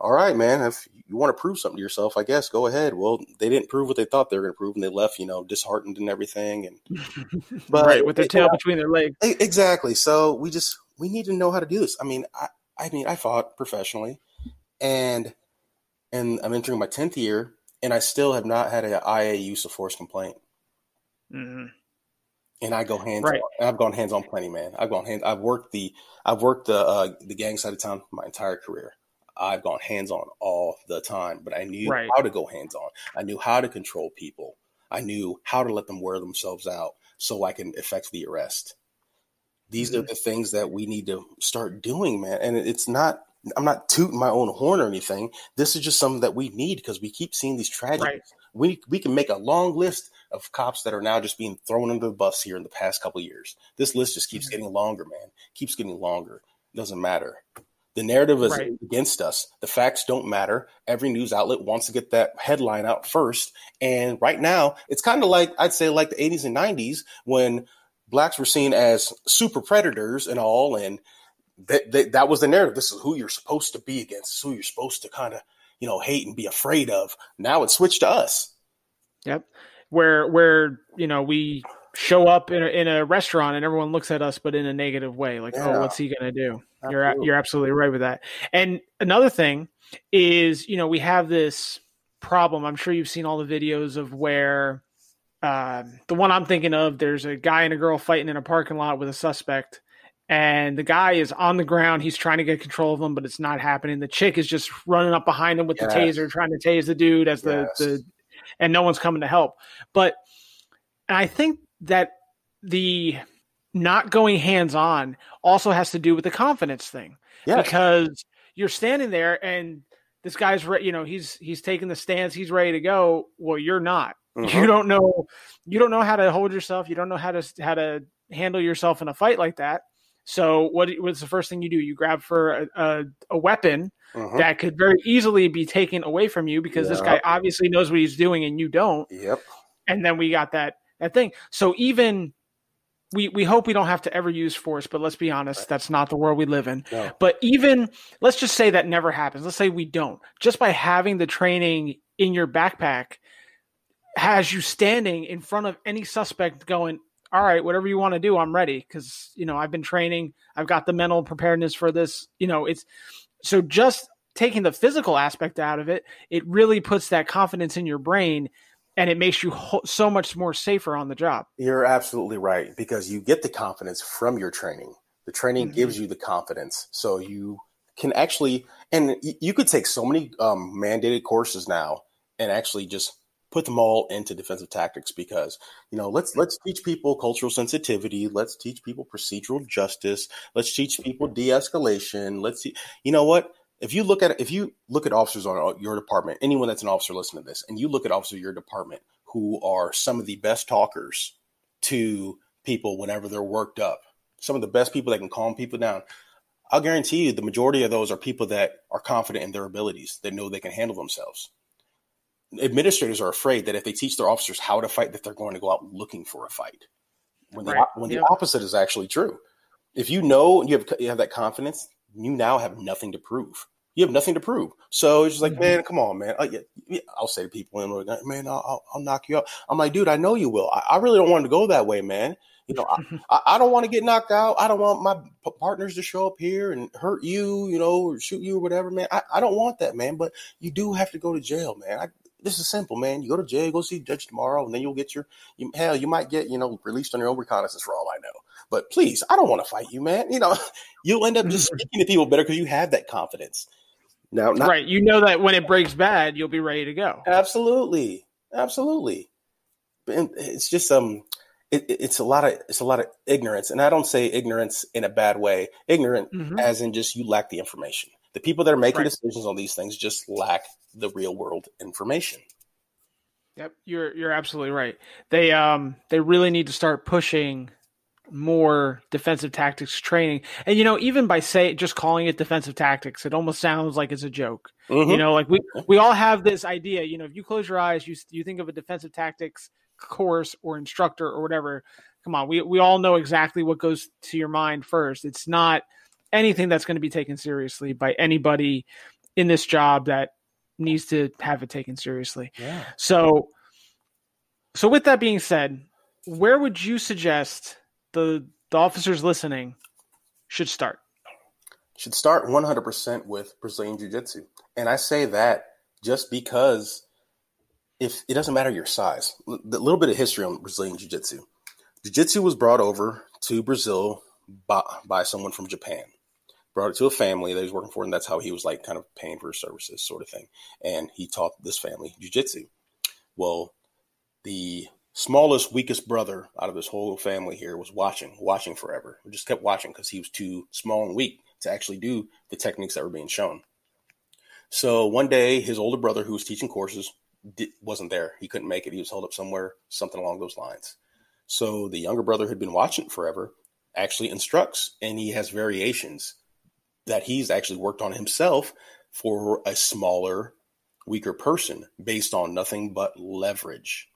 S4: All right, man. If you want to prove something to yourself, I guess go ahead. Well, they didn't prove what they thought they were going to prove, and they left, you know, disheartened and everything. And but
S2: right, with their tail
S4: Yeah.
S2: between their legs.
S4: Exactly. So we just we need to know how to do this. I mean, I I mean, I fought professionally, and and I'm entering my tenth year, and I still have not had an IA use of force complaint.
S2: Mhm.
S4: And I go hands
S2: Right.
S4: on. I've gone hands on plenty, man. I've gone hands. I've worked the I've worked the uh, the gang side of town my entire career. I've gone hands on all the time, but I knew
S2: Right.
S4: how to go hands on. I knew how to control people. I knew how to let them wear themselves out so I can effect the arrest. These are
S2: Mhm.
S4: the things that we need to start doing, man. And it's not, I'm not tooting my own horn or anything. This is just something that we need because we keep seeing these tragedies.
S2: Right.
S4: We, we can make a long list of cops that are now just being thrown under the bus here in the past couple of years. This list just keeps
S2: Mhm.
S4: getting longer, man. Keeps getting longer. Doesn't matter. The narrative is
S2: Right.
S4: against us. The facts don't matter. Every news outlet wants to get that headline out first. And right now, it's kind of like I'd say like the 80s and 90s when blacks were seen as super predators and all, and that that, that was the narrative. This is who you're supposed to be against. This is who you're supposed to kind of you know hate and be afraid of. Now it's switched to us.
S2: Yep. Where where you know we show up in a, in a restaurant and everyone looks at us, but in a negative way. Like,
S4: Yeah.
S2: oh, what's he gonna do? You're
S4: Absolutely.
S2: you're absolutely right with that. And another thing is, you know, we have this problem. I'm sure you've seen all the videos of where um, the one I'm thinking of. There's a guy and a girl fighting in a parking lot with a suspect, and the guy is on the ground. He's trying to get control of him, but it's not happening. The chick is just running up behind him with
S4: Yes.
S2: the taser, trying to tase the dude as the, the and no one's coming to help. But and I think that the not going hands on also has to do with the confidence thing
S4: Yeah.
S2: because you're standing there and this guy's re- you know he's he's taking the stance he's ready to go well you're not you
S4: Mhm.
S2: don't know you don't know how to hold yourself you don't know how to how to handle yourself in a fight like that so what what's the first thing you do you grab for a, a, a weapon
S4: Mhm.
S2: that could very easily be taken away from you because this guy obviously knows what he's doing and you don't
S4: Yep.
S2: and then we got that that thing. So even we we hope we don't have to ever use force, but let's be honest, that's not the world we live in.
S4: No.
S2: But even let's just say that never happens. Let's say we don't. Just by having the training in your backpack has you standing in front of any suspect going, all right, whatever you want to do, I'm ready. Cause you know, I've been training, I've got the mental preparedness for this. You know, it's so just taking the physical aspect out of it, it really puts that confidence in your brain and it makes you ho- so much more safer on the job.
S4: You're absolutely right because you get the confidence from your training. The training
S2: Mhm.
S4: gives you the confidence, so you can actually, and y- you could take so many um, mandated courses now and actually just put them all into defensive tactics because you know let's let's teach people cultural sensitivity let's teach people procedural justice let's teach people de-escalation let's see you know what if you look at if you look at officers on uh, your department anyone that's an officer listening to this and you look at officers in your department who are some of the best talkers to people whenever they're worked up some of the best people that can calm people down i'll guarantee you the majority of those are people that are confident in their abilities that know they can handle themselves. Administrators are afraid that if they teach their officers how to fight that they're going to go out looking for a fight when the, when
S2: Yep.
S4: the opposite is actually true. If you know and you have you have that confidence you now have nothing to prove you have nothing to prove so it's just like
S2: Mhm.
S4: man come on man Uh, yeah, yeah, i'll say to people and like, man I'll, I'll, knock you out i'm like dude i know you will i, I really don't want to go that way man you know I, I, I don't want to get knocked out i don't want my p- partners to show up here and hurt you you know or shoot you or whatever man I, I don't want that man but you do have to go to jail man I, this is simple, man. You go to jail, go see judge tomorrow, and then you'll get your you, hell. You might get you know released on your own reconnaissance for all I know. But please, I don't want to fight you, man. You know, you'll end up just speaking to people better because you have that confidence. Now, not
S2: right. You know that when it breaks bad, you'll be ready to go.
S4: absolutely, absolutely. And it's just um, it, it- it's a lot of it's a lot of ignorance, and I don't say ignorance in a bad way. Ignorant
S2: Mhm.
S4: as in just you lack the information. The people that are making
S2: Right.
S4: decisions on these things just lack the real world information.
S2: Yep, you're you're absolutely right. They um they really need to start pushing more defensive tactics training. And you know, even by say just calling it defensive tactics, it almost sounds like it's a joke.
S4: Mhm.
S2: You know, like we we all have this idea. You know, if you close your eyes, you you think of a defensive tactics course or instructor or whatever. Come on, we we all know exactly what goes to your mind first. It's not anything that's going to be taken seriously by anybody in this job that needs to have it taken seriously.
S4: yeah.
S2: So, so with that being said, where would you suggest the the officers listening should start?
S4: should start 100% with Brazilian Jiu Jitsu. And I say that just because if it doesn't matter your size, L- the little bit of history on Brazilian Jiu Jitsu. Jiu Jitsu was brought over to Brazil by, by someone from Japan. Brought it to a family that he was working for, and that's how he was like kind of paying for his services, sort of thing. And he taught this family Jiu Jitsu. Well, the smallest, weakest brother out of this whole family here was watching, watching forever. We just kept watching because he was too small and weak to actually do the techniques that were being shown. So one day, his older brother, who was teaching courses, wasn't there. He couldn't make it. He was held up somewhere, something along those lines. So the younger brother, who'd been watching forever, actually instructs, and he has variations that he's actually worked on himself for a smaller, weaker person based on nothing but leverage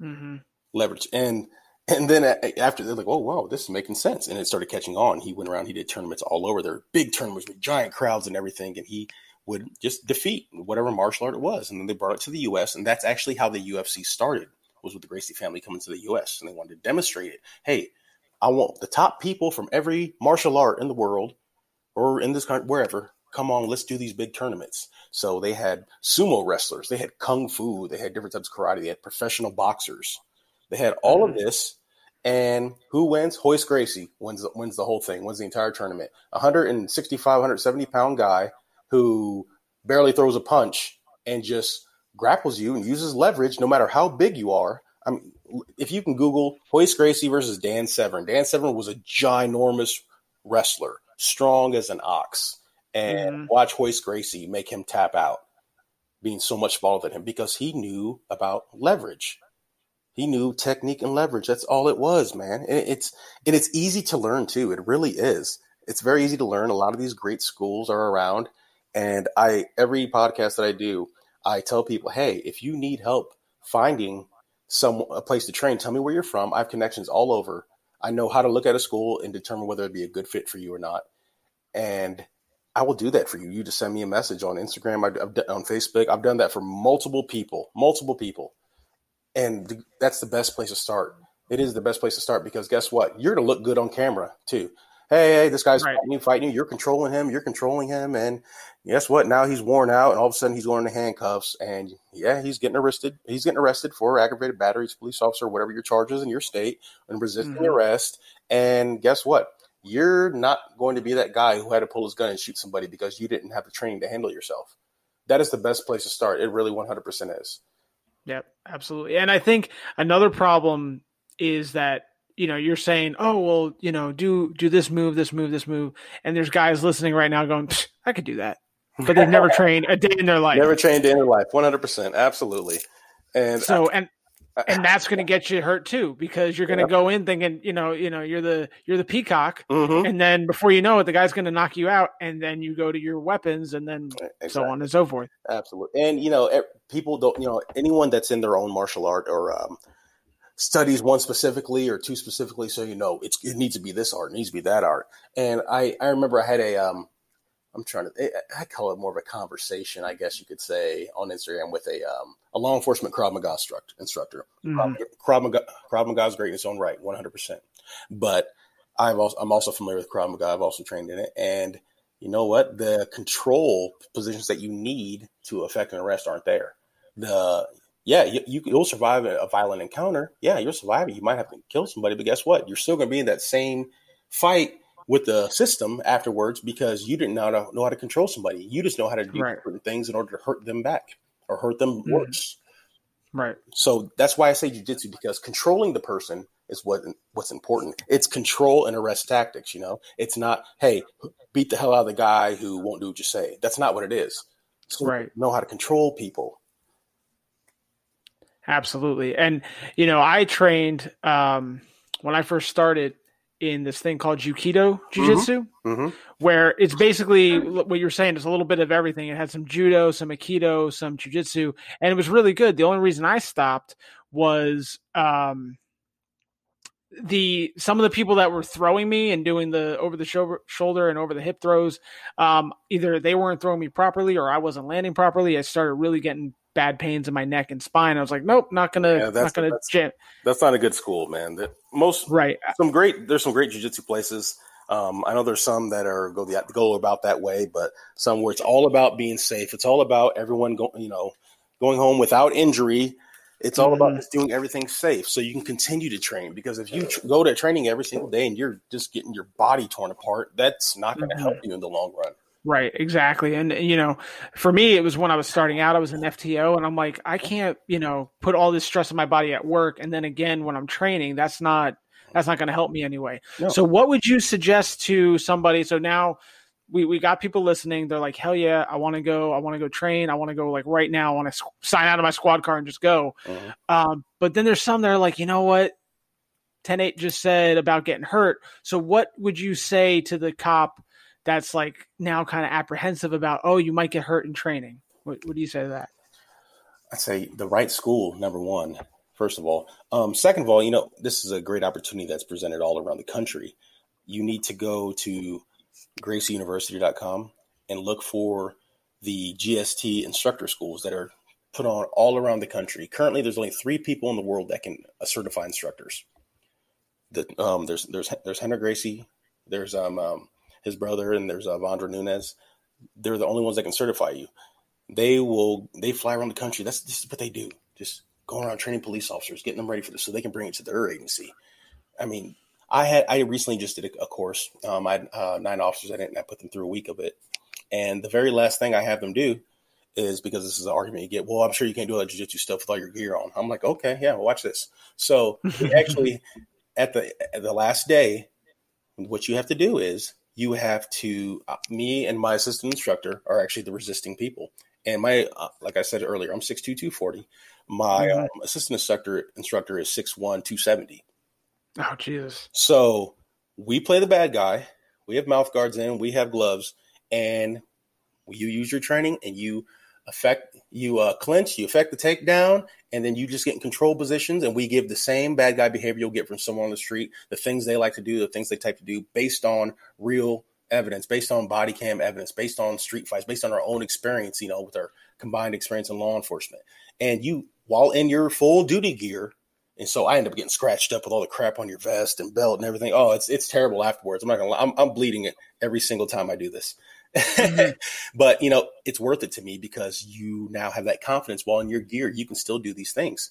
S2: Mm-hmm.
S4: leverage. And and then after they're like, oh wow, this is making sense, and it started catching on. He went around, he did tournaments all over. There were big tournaments with giant crowds and everything, and he would just defeat whatever martial art it was. And then they brought it to the U.S., and that's actually how the UFC started. Was with the Gracie family coming to the U.S. and they wanted to demonstrate it. Hey, I want the top people from every martial art in the world or in this country, wherever. Come on, let's do these big tournaments. So they had sumo wrestlers, they had kung fu, they had different types of karate, they had professional boxers, they had all of mm. this, And who wins? Royce Gracie wins wins the whole thing, wins the entire tournament. 165, 170 pound guy who barely throws a punch and just grapples you and uses leverage no matter how big you are. I mean, if you can Google Royce Gracie versus Dan Severn, Dan Severn was a ginormous wrestler, strong as an ox. And
S2: Mhm.
S4: watch Royce Gracie make him tap out, being so much smaller than him because he knew about leverage. He knew technique and leverage. That's all it was, man. And it's and it's easy to learn too. It really is. It's very easy to learn. A lot of these great schools are around, and I every podcast that I do, I tell people, hey, if you need help finding some a place to train, tell me where you're from. I have connections all over. I know how to look at a school and determine whether it'd be a good fit for you or not. And I will do that for you. You just send me a message on Instagram, I've, I've on Facebook. I've done that for multiple people, multiple people, and th- that's the best place to start. It is the best place to start because guess what? You're to look good on camera too. Hey, hey, this guy's
S2: Right.
S4: fighting you, fighting you. You're controlling him. You're controlling him, and guess what? Now he's worn out, and all of a sudden he's going to handcuffs, and yeah, he's getting arrested. He's getting arrested for aggravated battery, to police officer, whatever your charges in your state, and resisting
S2: Mhm.
S4: arrest. And guess what? You're not going to be that guy who had to pull his gun and shoot somebody because you didn't have the training to handle yourself. That is the best place to start. It really 100% is.
S2: Yep, absolutely. And I think another problem is that you know you're saying, "Oh, well, you know, do do this move, this move, this move," and there's guys listening right now going, "I could do that," but they've never trained a day in their life.
S4: Never trained a day in their life. 100%. Absolutely. And
S2: So and and that's going to get you hurt too because you're going to
S4: Yeah.
S2: go in thinking, you know, you know, you're the you're the peacock,
S4: Mhm.
S2: and then before you know it, the guy's going to knock you out, and then you go to your weapons, and then so on and so forth.
S4: Absolutely. And, you know, people don't, you know, anyone that's in their own martial art or um, studies one specifically or two specifically, so you know, it's, it needs to be this art, it needs to be that art. And I, I remember I had a, um, I'm trying to, I call it more of a conversation, I guess you could say, on Instagram with a, um, a law enforcement Krav Maga instruct, instructor.
S2: Mhm.
S4: Krav Maga, Krav Maga is great in its own right, 100%. But I've also, I'm also familiar with Krav Maga. I've also trained in it. And you know what? The control positions that you need to affect an arrest aren't there. The yeah, you, you you'll survive a, violent encounter. Yeah, you'll survive it. You might have to kill somebody, but guess what? You're still going to be in that same fight with the system afterwards because you didn't know how to, know how to control somebody. You just know how to do
S2: Right.
S4: certain things in order to hurt them back or hurt them
S2: Mhm.
S4: worse.
S2: Right.
S4: So that's why I say jujitsu because controlling the person is what what's important. It's control and arrest tactics. You know, it's not hey beat the hell out of the guy who won't do what you say. That's not what it is. So
S2: Right.
S4: Know how to control people.
S2: Absolutely. And you know, I trained um when I first started in this thing called Jukido Jiu-Jitsu,
S4: Mm-hmm.
S2: where it's basically what you're saying. It's a little bit of everything. It had some judo, some aikido, some jiu-jitsu, and it was really good. The only reason I stopped was um the some of the people that were throwing me and doing the over the shoulder, shoulder and over the hip throws um either they weren't throwing me properly or I wasn't landing properly. I started really getting bad pains in my neck and spine. I was like, nope, not gonna
S4: Yeah, that's-
S2: not gonna
S4: that's-
S2: jam.
S4: That's not a good school, man. That most
S2: Right.
S4: some great there's some great jujitsu places. Um, I know there's some that are go the go about that way, but some where it's all about being safe. It's all about everyone going, you know, going home without injury. It's all about
S2: Mhm.
S4: just doing everything safe so you can continue to train. Because if you tr- go to training every single day and you're just getting your body torn apart, that's not going to help you in the long run.
S2: Right, exactly. And you know, for me it was when I was starting out, I was an FTO and I'm like, I can't, you know, put all this stress on my body at work and then again when I'm training, that's not that's not going to help me anyway.
S4: No.
S2: So what would you suggest to somebody so now we, we got people listening. They're like, hell yeah, I want to go. I want to go train. I want to go like right now. I want to sign out of my squad car and just go.
S4: Mhm.
S2: Um, but then there's some that are like, you know what? 10-8 just said about getting hurt. So what would you say to the cop that's like now kind of apprehensive about, oh, you might get hurt in training? What, what do you say to that?
S4: I'd say the right school, number one, first of all. Um, second of all, you know, this is a great opportunity that's presented all around the country. You need to go to gracieuniversity.com and look for the GST instructor schools that are put on all around the country. Currently, there's only three people in the world that can uh, certify instructors. The, um, there's there's there's Rener Gracie, there's um, um his brother, and there's uh, Vandra Nunes. They're the only ones that can certify you they will they fly around the country. That's just what they do. Just going around training police officers, getting them ready for this, so they can bring it to their agency. I mean, I had I recently just did a, a course. Um, I had uh, nine officers in it, and I put them through a week of it. And the very last thing I have them do is because this is an argument you get. Well, I'm sure you can't do all that jujitsu stuff with all your gear on. I'm like, okay, yeah, well, watch this. So actually, at the at the last day, what you have to do is you have to. Uh, me and my assistant instructor are actually the resisting people. And my, uh, like I said earlier, I'm 6'2", 240. My
S2: Mhm.
S4: um, assistant instructor instructor is 6'1", 270.
S2: Oh Jesus.
S4: So we play the bad guy. We have mouth guards in. We have gloves, and you use your training and you affect you uh, clinch, you affect the takedown, and then you just get in control positions. And we give the same bad guy behavior you'll get from someone on the street, the things they like to do, the things they type to do, based on real evidence, based on body cam evidence, based on street fights, based on our own experience. You know, with our combined experience in law enforcement, and you while in your full duty gear. And so I end up getting scratched up with all the crap on your vest and belt and everything. Oh, it's it's terrible afterwards. I'm not gonna lie. I'm, I'm bleeding it every single time I do this.
S2: Mhm.
S4: but you know, it's worth it to me because you now have that confidence while in your gear, you can still do these things.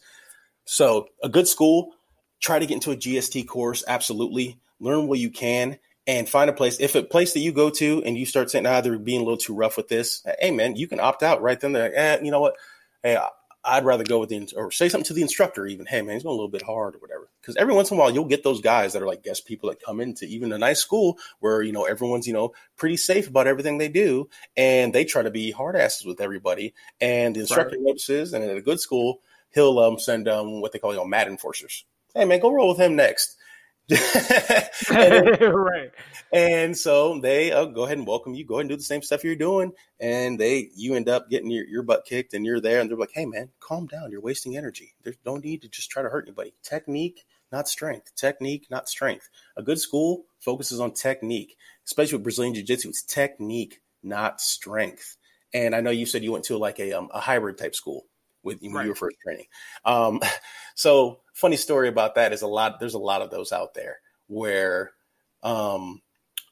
S4: So a good school, try to get into a GST course, absolutely. Learn what you can and find a place. If a place that you go to and you start saying, ah, they're being a little too rough with this, hey man, you can opt out right then. There, eh, you know what? Hey, I'd rather go with the or say something to the instructor. Even, hey man, he's going a little bit hard or whatever. Because every once in a while, you'll get those guys that are like guest people that come into even a nice school where you know everyone's you know pretty safe about everything they do, and they try to be hard asses with everybody. And the instructor notices, and at a good school, he'll um, send um, what they call you know mad enforcers. Hey man, go roll with him next. and,
S2: right.
S4: and so they uh, go ahead and welcome you. Go ahead and do the same stuff you're doing, and they you end up getting your, your butt kicked, and you're there, and they're like, "Hey, man, calm down. You're wasting energy. There's no need to just try to hurt anybody. Technique, not strength. Technique, not strength. A good school focuses on technique, especially with Brazilian Jiu Jitsu. It's technique, not strength. And I know you said you went to like a um, a hybrid type school with when
S2: Right.
S4: you were first training. Um, so funny story about that is a lot. There's a lot of those out there where, um,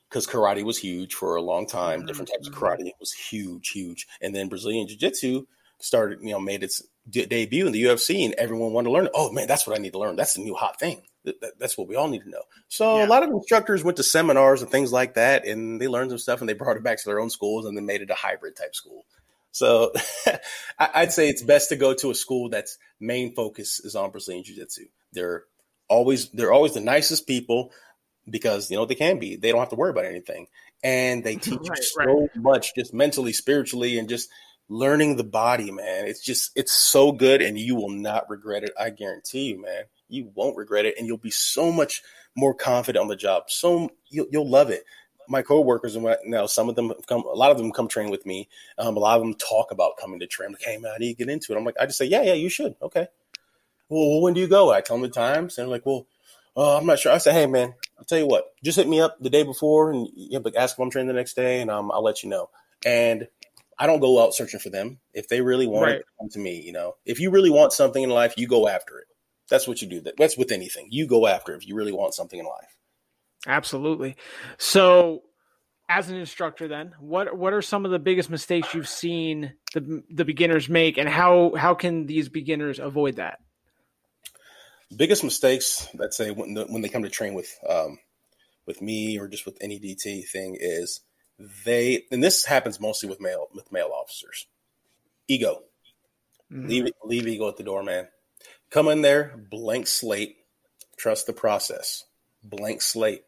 S4: because karate was huge for a long time. Different types of
S2: Mhm.
S4: karate was huge, huge, and then Brazilian Jiu Jitsu started, you know, made its de- debut in the UFC, and everyone wanted to learn. Oh man, that's what I need to learn. That's the new hot thing. Th- that's what we all need to know. So
S2: Yeah.
S4: a lot of instructors went to seminars and things like that, and they learned some stuff, and they brought it back to their own schools, and then made it a hybrid type school. So I'd say it's best to go to a school that's main focus is on Brazilian Jiu Jitsu. They're always they're always the nicest people because you know they can be. They don't have to worry about anything, and they teach
S2: Right,
S4: you so much, just mentally, spiritually, and just learning the body. Man, it's just it's so good, and you will not regret it. I guarantee you, man. You won't regret it, and you'll be so much more confident on the job. So you'll, you'll love it. My coworkers and what now some of them come, a lot of them come train with me. Um, a lot of them talk about coming to train. Like, hey man, I need to get into it. I'm like, I just say, yeah, yeah, you should. Okay. Well, when do you go? I tell them the times, and they're like, well, uh, I'm not sure. I say, hey man, I'll tell you what, just hit me up the day before, and you know, like ask if I'm training the next day, and um, I'll let you know. And I don't go out searching for them. If they really want
S2: Right.
S4: it, come to me. You know, if you really want something in life, you go after it. That's what you do. That- That's with anything. You go after it if you really want something in life.
S2: Absolutely. So, as an instructor, then what what are some of the biggest mistakes you've seen the the beginners make, and how how can these beginners avoid that?
S4: biggest mistakes that say when the, when they come to train with um, with me or just with any DT thing is they and this happens mostly with male with male officers. Ego.
S2: Mhm.
S4: Leave leave ego at the door, man. Come in there, blank slate. Trust the process. Blank slate.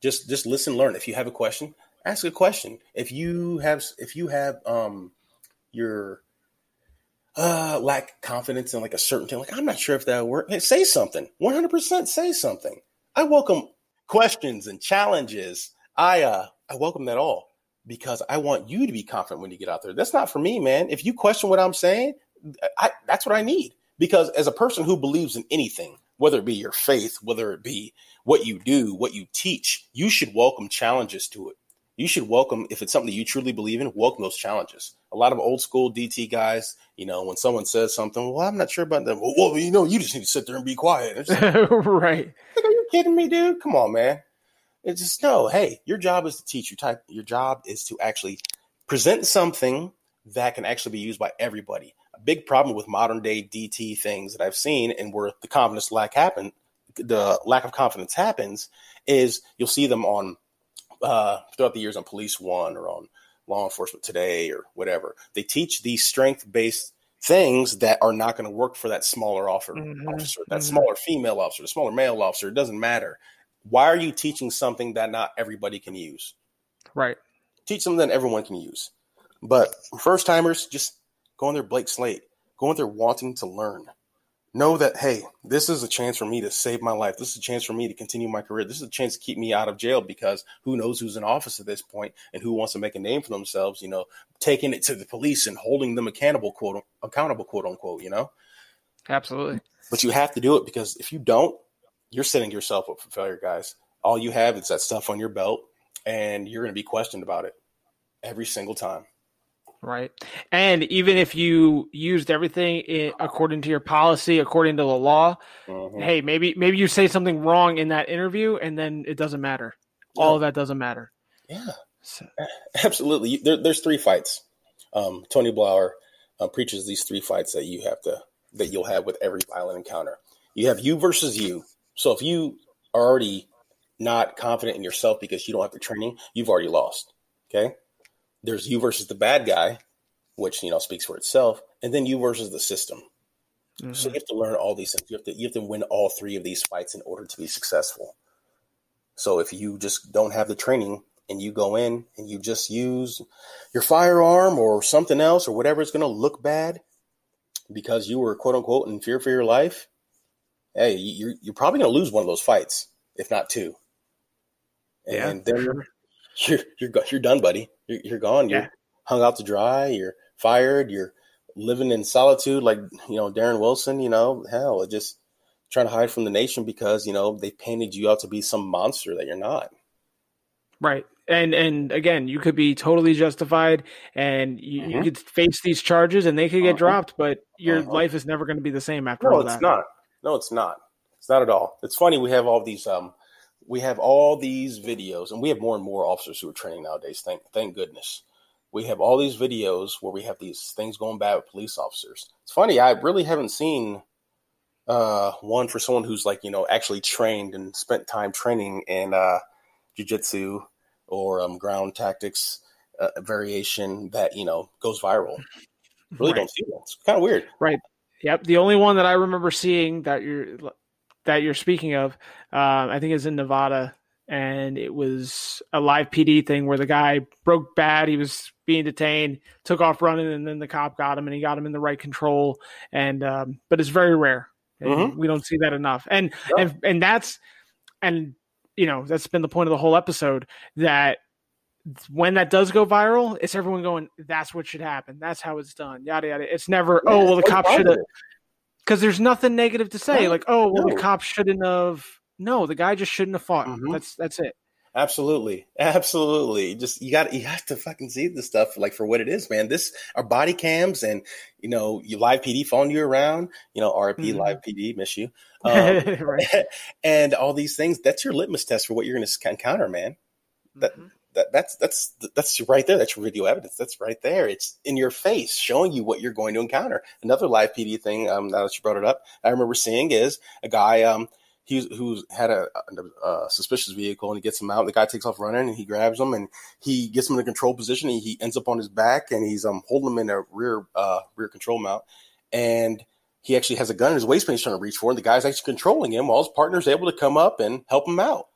S4: Just just listen, learn. If you have a question, ask a question. If you have if you have um your uh lack confidence in like a certain thing, like I'm not sure if that work. Hey, say something. 100% say something. I welcome questions and challenges. I uh I welcome that all because I want you to be confident when you get out there. That's not for me, man. If you question what I'm saying, I, that's what I need. Because as a person who believes in anything, whether it be your faith, whether it be what you do, what you teach, you should welcome challenges to it. You should welcome, if it's something that you truly believe in, welcome those challenges. A lot of old school DT guys, you know, when someone says something, well, I'm not sure about that. Well, well you know, you just need to sit there and be quiet. Like,
S2: right.
S4: like, are you kidding me, dude? Come on, man. It's just no. Hey, your job is to teach. Your type. Your job is to actually present something that can actually be used by everybody. Big problem with modern day DT things that I've seen and where the confidence lack happened the lack of confidence happens is you'll see them on uh, throughout the years on Police One or on Law Enforcement Today or whatever. They teach these strength based things that are not going to work for that smaller officer,
S2: Mhm,
S4: officer that
S2: mhm.
S4: smaller female officer, the smaller male officer. It doesn't matter. Why are you teaching something that not everybody can use?
S2: Right.
S4: Teach something that everyone can use. But first timers, just go on their blank slate. Go on there wanting to learn. Know that, hey, this is a chance for me to save my life. This is a chance for me to continue my career. This is a chance to keep me out of jail because who knows who's in office at this point and who wants to make a name for themselves, you know, taking it to the police and holding them accountable, quote accountable, quote unquote, you know?
S2: Absolutely.
S4: But you have to do it because if you don't, you're setting yourself up for failure, guys. All you have is that stuff on your belt, and you're going to be questioned about it every single time.
S2: Right. And even if you used everything i according to your policy, according to the law,
S4: Mhm.
S2: hey, maybe maybe you say something wrong in that interview, and then it doesn't matter. All of that doesn't matter.
S4: Yeah,
S2: So,
S4: absolutely. There, there's three fights. Um, Tony Blauer uh, preaches these three fights that you have to that you'll have with every violent encounter. You have you versus you. So if you are already not confident in yourself because you don't have the training, you've already lost. Okay. There's you versus the bad guy, which you know speaks for itself, and then you versus the system. So
S2: mhm.
S4: you have to learn all these things. You have to you have to win all three of these fights in order to be successful. So if you just don't have the training and you go in and you just use your firearm or something else or whatever is going to look bad because you were quote unquote in fear for your life, hey, you're you're probably going to lose one of those fights, if not two.
S2: Yeah,
S4: And
S2: for
S4: then
S2: sure.
S4: you're you're you're done, buddy. You're, you're gone. You're
S2: Yeah.
S4: hung out to dry. You're fired. You're living in solitude, like you know Darren Wilson. You know, hell, just trying to hide from the nation because you know they painted you out to be some monster that you're not.
S2: Right. And and again, you could be totally justified and you, you
S4: Mhm.
S2: could face these charges and they could get
S4: Uh-huh.
S2: dropped, but your
S4: Uh-huh.
S2: life is never going to be the same after
S4: No,
S2: all
S4: it's not. No, it's not. It's not at all. It's funny we have all these um we have all these videos and we have more and more officers who are training nowadays. Thank thank goodness. We have all these videos where we have these things going bad with police officers. It's funny, I really haven't seen uh one for someone who's like, you know, actually trained and spent time training in uh jiu-jitsu or um ground tactics uh, variation that, you know, goes viral. Really
S2: Right.
S4: don't see that. It's kind of weird. Right?
S2: Yep. The only one that I remember seeing that you're that you're speaking of, um, I think is in Nevada, and it was a live PD thing where the guy broke bad. He was being detained, took off running, and then the cop got him, and he got him in the right control. And um, but it's very rare.
S4: Mhm.
S2: We don't see that enough. And
S4: No.
S2: and and that's and you know that's been the point of the whole episode that when that does go viral, it's everyone going, "That's what should happen. That's how it's done." Yada yada. It's never,
S4: Yeah,
S2: "Oh well, the cop should have." Because there's nothing negative to say.
S4: Right.
S2: Like, oh, well,
S4: No.
S2: the cop shouldn't have. No, the guy just shouldn't have fought.
S4: Mhm.
S2: That's that's it.
S4: Absolutely, absolutely. Just you got you have to fucking see this stuff like for what it is, man. This are body cams and you know you live PD following you around. You know RIP
S2: Mhm.
S4: live PD, miss you. Um,
S2: right.
S4: and all these things. That's your litmus test for what you're going to encounter, man. That
S2: Mhm.
S4: That that's that's that's right there. That's video evidence. That's right there. It's in your face, showing you what you're going to encounter. Another live PD thing. Um, now that you brought it up, I remember seeing is a guy. Um, he's who's had a, a, a suspicious vehicle and he gets him out. The guy takes off running and he grabs him and he gets him in a control position. And he ends up on his back and he's um holding him in a rear uh rear control mount and. He actually has a gun in his waistband he's trying to reach for, and the guy's actually controlling him while his partner's able to come up and help him out.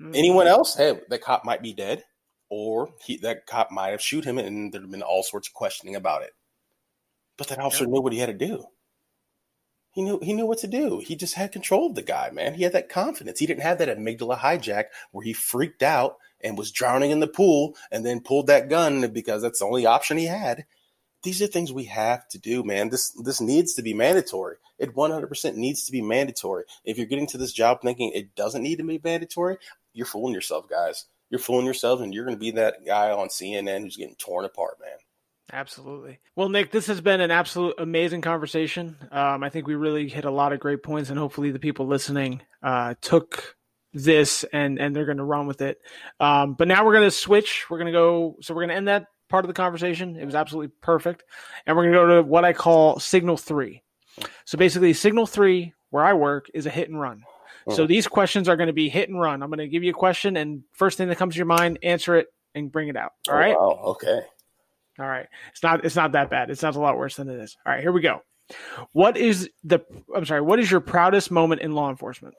S2: Mhm.
S4: Anyone else? Hey, that cop might be dead, or he, that cop might have shoot him, and there'd have been all sorts of questioning about it. But that officer knew what he had to do. He knew he knew what to do. He just had control of the guy, man. He had that confidence. He didn't have that amygdala hijack where he freaked out and was drowning in the pool and then pulled that gun because that's the only option he had. These are things we have to do, man. This this needs to be mandatory. It 100% needs to be mandatory. If you're getting to this job thinking it doesn't need to be mandatory, you're fooling yourself, guys. You're fooling yourself, and you're going to be that guy on CNN who's getting torn apart, man.
S2: Absolutely. Well, Nick, this has been an absolute amazing conversation. Um, I think we really hit a lot of great points, and hopefully, the people listening uh, took this and and they're going to run with it. Um, but now we're going to switch. We're going to go. So we're going to end that part of the conversation. It was absolutely perfect, and we're going to go to what I call Signal Three. So basically, Signal Three, where I work, is a hit and run. So these questions are going to be hit and run. I'm going to give you a question, and first thing that comes to your mind, answer it and bring it out. All
S4: oh,
S2: right.
S4: Oh, wow. Okay.
S2: All right. It's not it's not that bad. It sounds a lot worse than it is. All right, here we go. What is the I'm sorry, what is your proudest moment in law enforcement?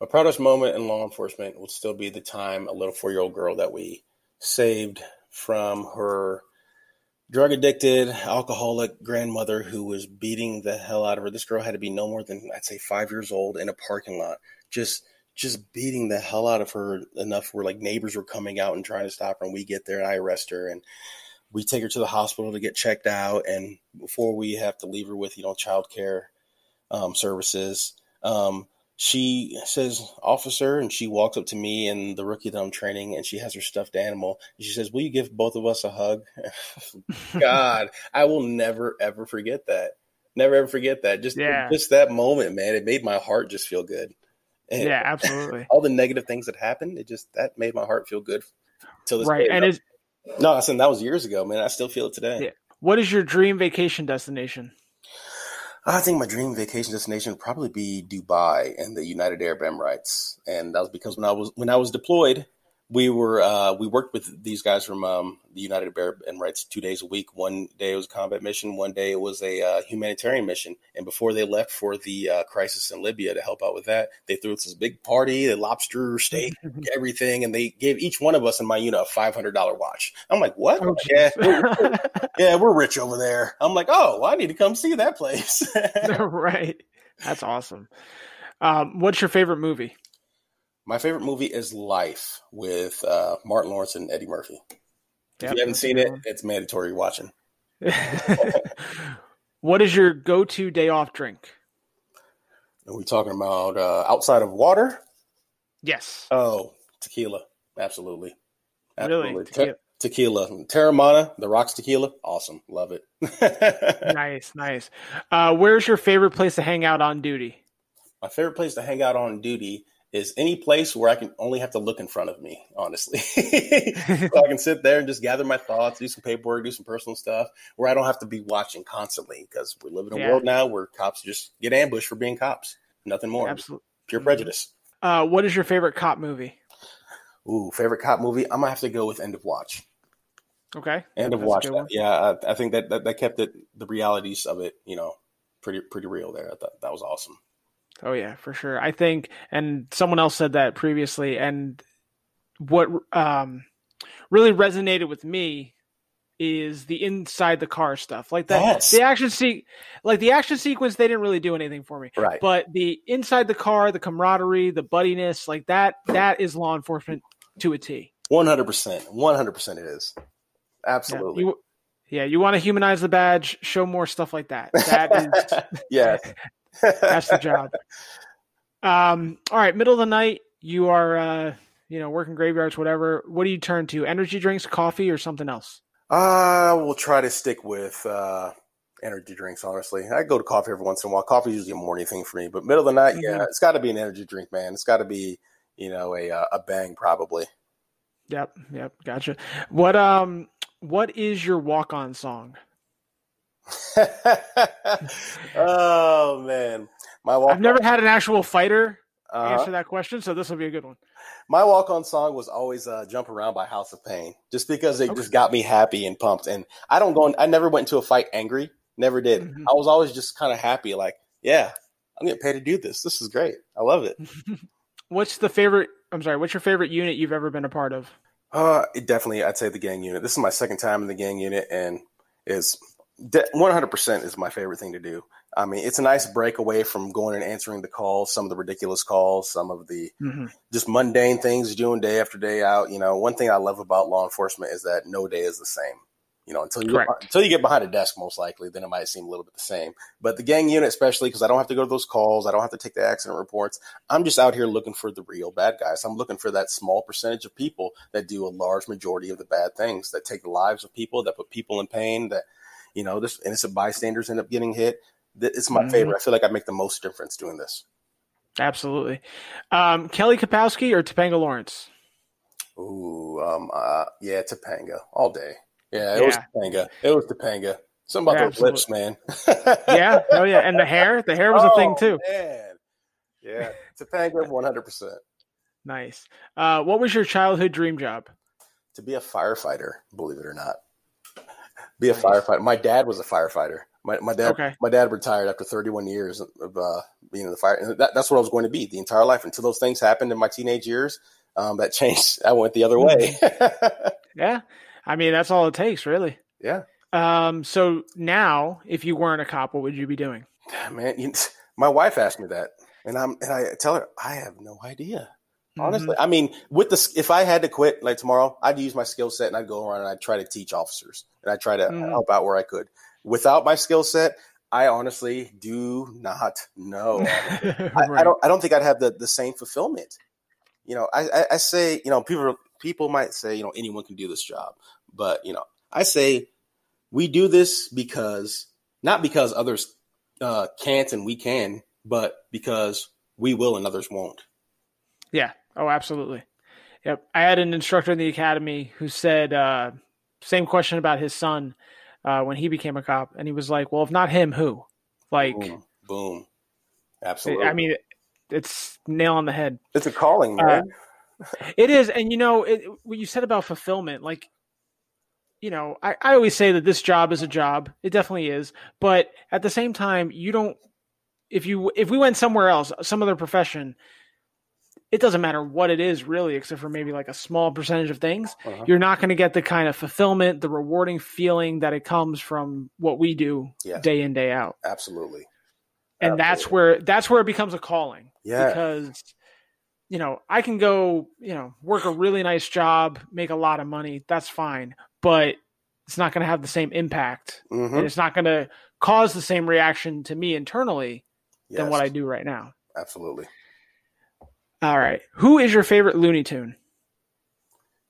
S4: My proudest moment in law enforcement will still be the time a little four year old girl that we saved from her drug addicted, alcoholic grandmother who was beating the hell out of her. This girl had to be no more than I'd say five years old in a parking lot, just just beating the hell out of her enough where like neighbors were coming out and trying to stop her and we get there and I arrest her and we take her to the hospital to get checked out and before we have to leave her with, you know, child care um, services. Um, she says, officer, and she walks up to me and the rookie that I'm training, and she has her stuffed animal. And she says, Will you give both of us a hug? God, I will never ever forget that. Never ever forget that. Just
S2: Yeah.
S4: just that moment, man. It made my heart just feel good. And
S2: Yeah, absolutely.
S4: all the negative things that happened, it just that made my heart feel good till this
S2: right.
S4: day.
S2: And it's
S4: no, I said that was years ago, man. I still feel it today.
S2: Yeah. what is your dream vacation destination?
S4: I think my dream vacation destination would probably be Dubai and the United Arab Emirates, and that was because when I was when I was deployed, we were uh, we worked with these guys from um, the United Arab Emirates two days a week. One day it was a combat mission, one day it was a uh, humanitarian mission. And before they left for the uh, crisis in Libya to help out with that, they threw us this big party, the lobster, steak, everything, and they gave each one of us in my unit a five hundred dollar watch. I'm like, what?
S2: Oh,
S4: yeah, we're, yeah, we're rich over there. I'm like, oh, well, I need to come see that place.
S2: right. That's awesome. Um, what's your favorite movie?
S4: My favorite movie is Life with uh, Martin Lawrence and Eddie Murphy. If you haven't seen it,
S2: one.
S4: it's mandatory watching.
S2: what is your go-to day off drink?
S4: Are we talking about uh, outside of water?
S2: Yes.
S4: Oh, tequila. Absolutely.
S2: Really?
S4: Absolutely. Te-
S2: Tequila.
S4: tequila. Teremana, the rocks tequila. Awesome. Love it.
S2: nice, nice. Uh, where's your favorite place to hang out on duty?
S4: My favorite place to hang out on duty is any place where I can only have to look in front of me, honestly. so I can sit there and just gather my thoughts, do some paperwork, do some personal stuff, where I don't have to be watching constantly because we live in a
S2: Yeah.
S4: world now where cops just get ambushed for being cops. Nothing more.
S2: Absolutely.
S4: Pure prejudice.
S2: Uh, what is your favorite cop movie?
S4: Ooh, favorite cop movie? I'm gonna have to go with End of Watch.
S2: Okay.
S4: End of
S2: That's
S4: Watch. Yeah, I, I think that, that that kept it the realities of it, you know, pretty pretty real there. I thought that was awesome.
S2: Oh yeah, for sure. I think, and someone else said that previously, and what um, really resonated with me is the inside the car stuff, like that.
S4: Yes.
S2: The action se- like the action sequence, they didn't really do anything for me.
S4: Right.
S2: But the inside the car, the camaraderie, the buddiness, like that, that is law enforcement to a T.
S4: One hundred percent. One hundred percent. It is.
S2: Yeah,
S4: Absolutely.
S2: you, yeah, you want to humanize the badge, show more stuff like that. That is
S4: yes.
S2: That's the job. Um, all right, middle of the night, you are uh, you know, working graveyards, whatever. What do you turn to? Energy drinks, coffee, or something else?
S4: I will try to stick with uh, energy drinks. Honestly, I go to coffee every once in a while. Coffee is usually a morning thing for me, but middle of the night, yeah,
S2: Mhm.
S4: it's got to be an energy drink, man. It's got to be, you know, a uh, a bang probably.
S2: Yep, yep, gotcha. What um what is your walk on song?
S4: oh man, my walk.
S2: I've never had an actual fighter
S4: uh
S2: answer that question, so this will be a good one.
S4: my walk on song was always uh, "Jump Around" by House of Pain, just because it
S2: Okay.
S4: just got me happy and pumped. And I don't go. In, I never went into a fight angry. Never did.
S2: Mhm.
S4: I was always just kind of happy, like, yeah, I'm getting paid to do this. This is great. I love it.
S2: What's the favorite I'm sorry, what's your favorite unit you've ever been a part of?
S4: Uh, definitely, I'd say the gang unit. This is my second time in the gang unit, and is de- 100% is my favorite thing to do. I mean, it's a nice break away from going and answering the calls, some of the ridiculous calls, some of the
S2: Mhm.
S4: just mundane things doing day after day out. You know, one thing I love about law enforcement is that no day is the same. You know, until you get, until you get behind a desk, most likely, then it might seem a little bit the same. But the gang unit, especially because I don't have to go to those calls, I don't have to take the accident reports. I'm just out here looking for the real bad guys. I'm looking for that small percentage of people that do a large majority of the bad things, that take the lives of people, that put people in pain, that you know, this innocent bystanders end up getting hit. It's my
S2: Mhm.
S4: favorite. I feel like I make the most difference doing this.
S2: Absolutely. Um, Kelly Kapowski or Topanga Lawrence?
S4: Ooh, um, uh, yeah, Topanga all day. Yeah, it was
S2: Yeah.
S4: Topanga. It was Topanga. Something about
S2: Yeah,
S4: those lips, man.
S2: Yeah, oh yeah, and the hair, the hair was a thing
S4: Oh,
S2: too.
S4: Man. Yeah, Topanga, one hundred percent.
S2: Nice. Uh, what was your childhood dream job?
S4: To be a firefighter, believe it or not, be a
S2: Nice.
S4: firefighter. My dad was a firefighter. My, my dad,
S2: Okay.
S4: my dad retired after 31 years of uh, being in the fire, and that, that's what I was going to be the entire life until those things happened in my teenage years. Um, that changed. I went the other way.
S2: Yeah. I mean, that's all it takes, really.
S4: yeah,
S2: Um, so now, if you weren't a cop, what would you be doing?
S4: man. You, my wife asked me that, and I'm and I tell her I have no idea. Honestly,
S2: Mm-hmm.
S4: I mean, with the if I had to quit like tomorrow, I'd use my skill set and I'd go around and I'd try to teach officers and I'd try to
S2: Mhm.
S4: help out where I could. Without my skill set, I honestly do not know. I, I don't. I don't think I'd have the, the same fulfillment. You know, I, I, I say, you know, people people might say, you know, anyone can do this job, but you know, I say we do this because not because others uh, can't and we can, but because we will and others won't.
S2: Yeah. Oh, absolutely. Yep. I had an instructor in the academy who said uh, same question about his son uh, when he became a cop, and he was like, "Well, if not him, who?" Like,
S4: boom, boom, absolutely.
S2: I mean, it's nail on the head.
S4: it's a calling,
S2: uh,
S4: man.
S2: It is, and you know it, what you said about fulfillment, like. You know, I, I always say that this job is a job. It definitely is. But at the same time, you don't if you if we went somewhere else, some other profession, it doesn't matter what it is really, except for maybe like a small percentage of things.
S4: Uh-huh.
S2: You're not going to get the kind of fulfillment, the rewarding feeling that it comes from what we do
S4: Yeah.
S2: day in day out.
S4: Absolutely.
S2: And that's where that's where it becomes a calling
S4: Yeah.
S2: because you know I can go you know work a really nice job, make a lot of money. That's fine, but it's not going to have the same impact,
S4: Mhm.
S2: and it's not going to cause the same reaction to me internally than what I do right now.
S4: Absolutely.
S2: All right, who is your favorite Looney Tune?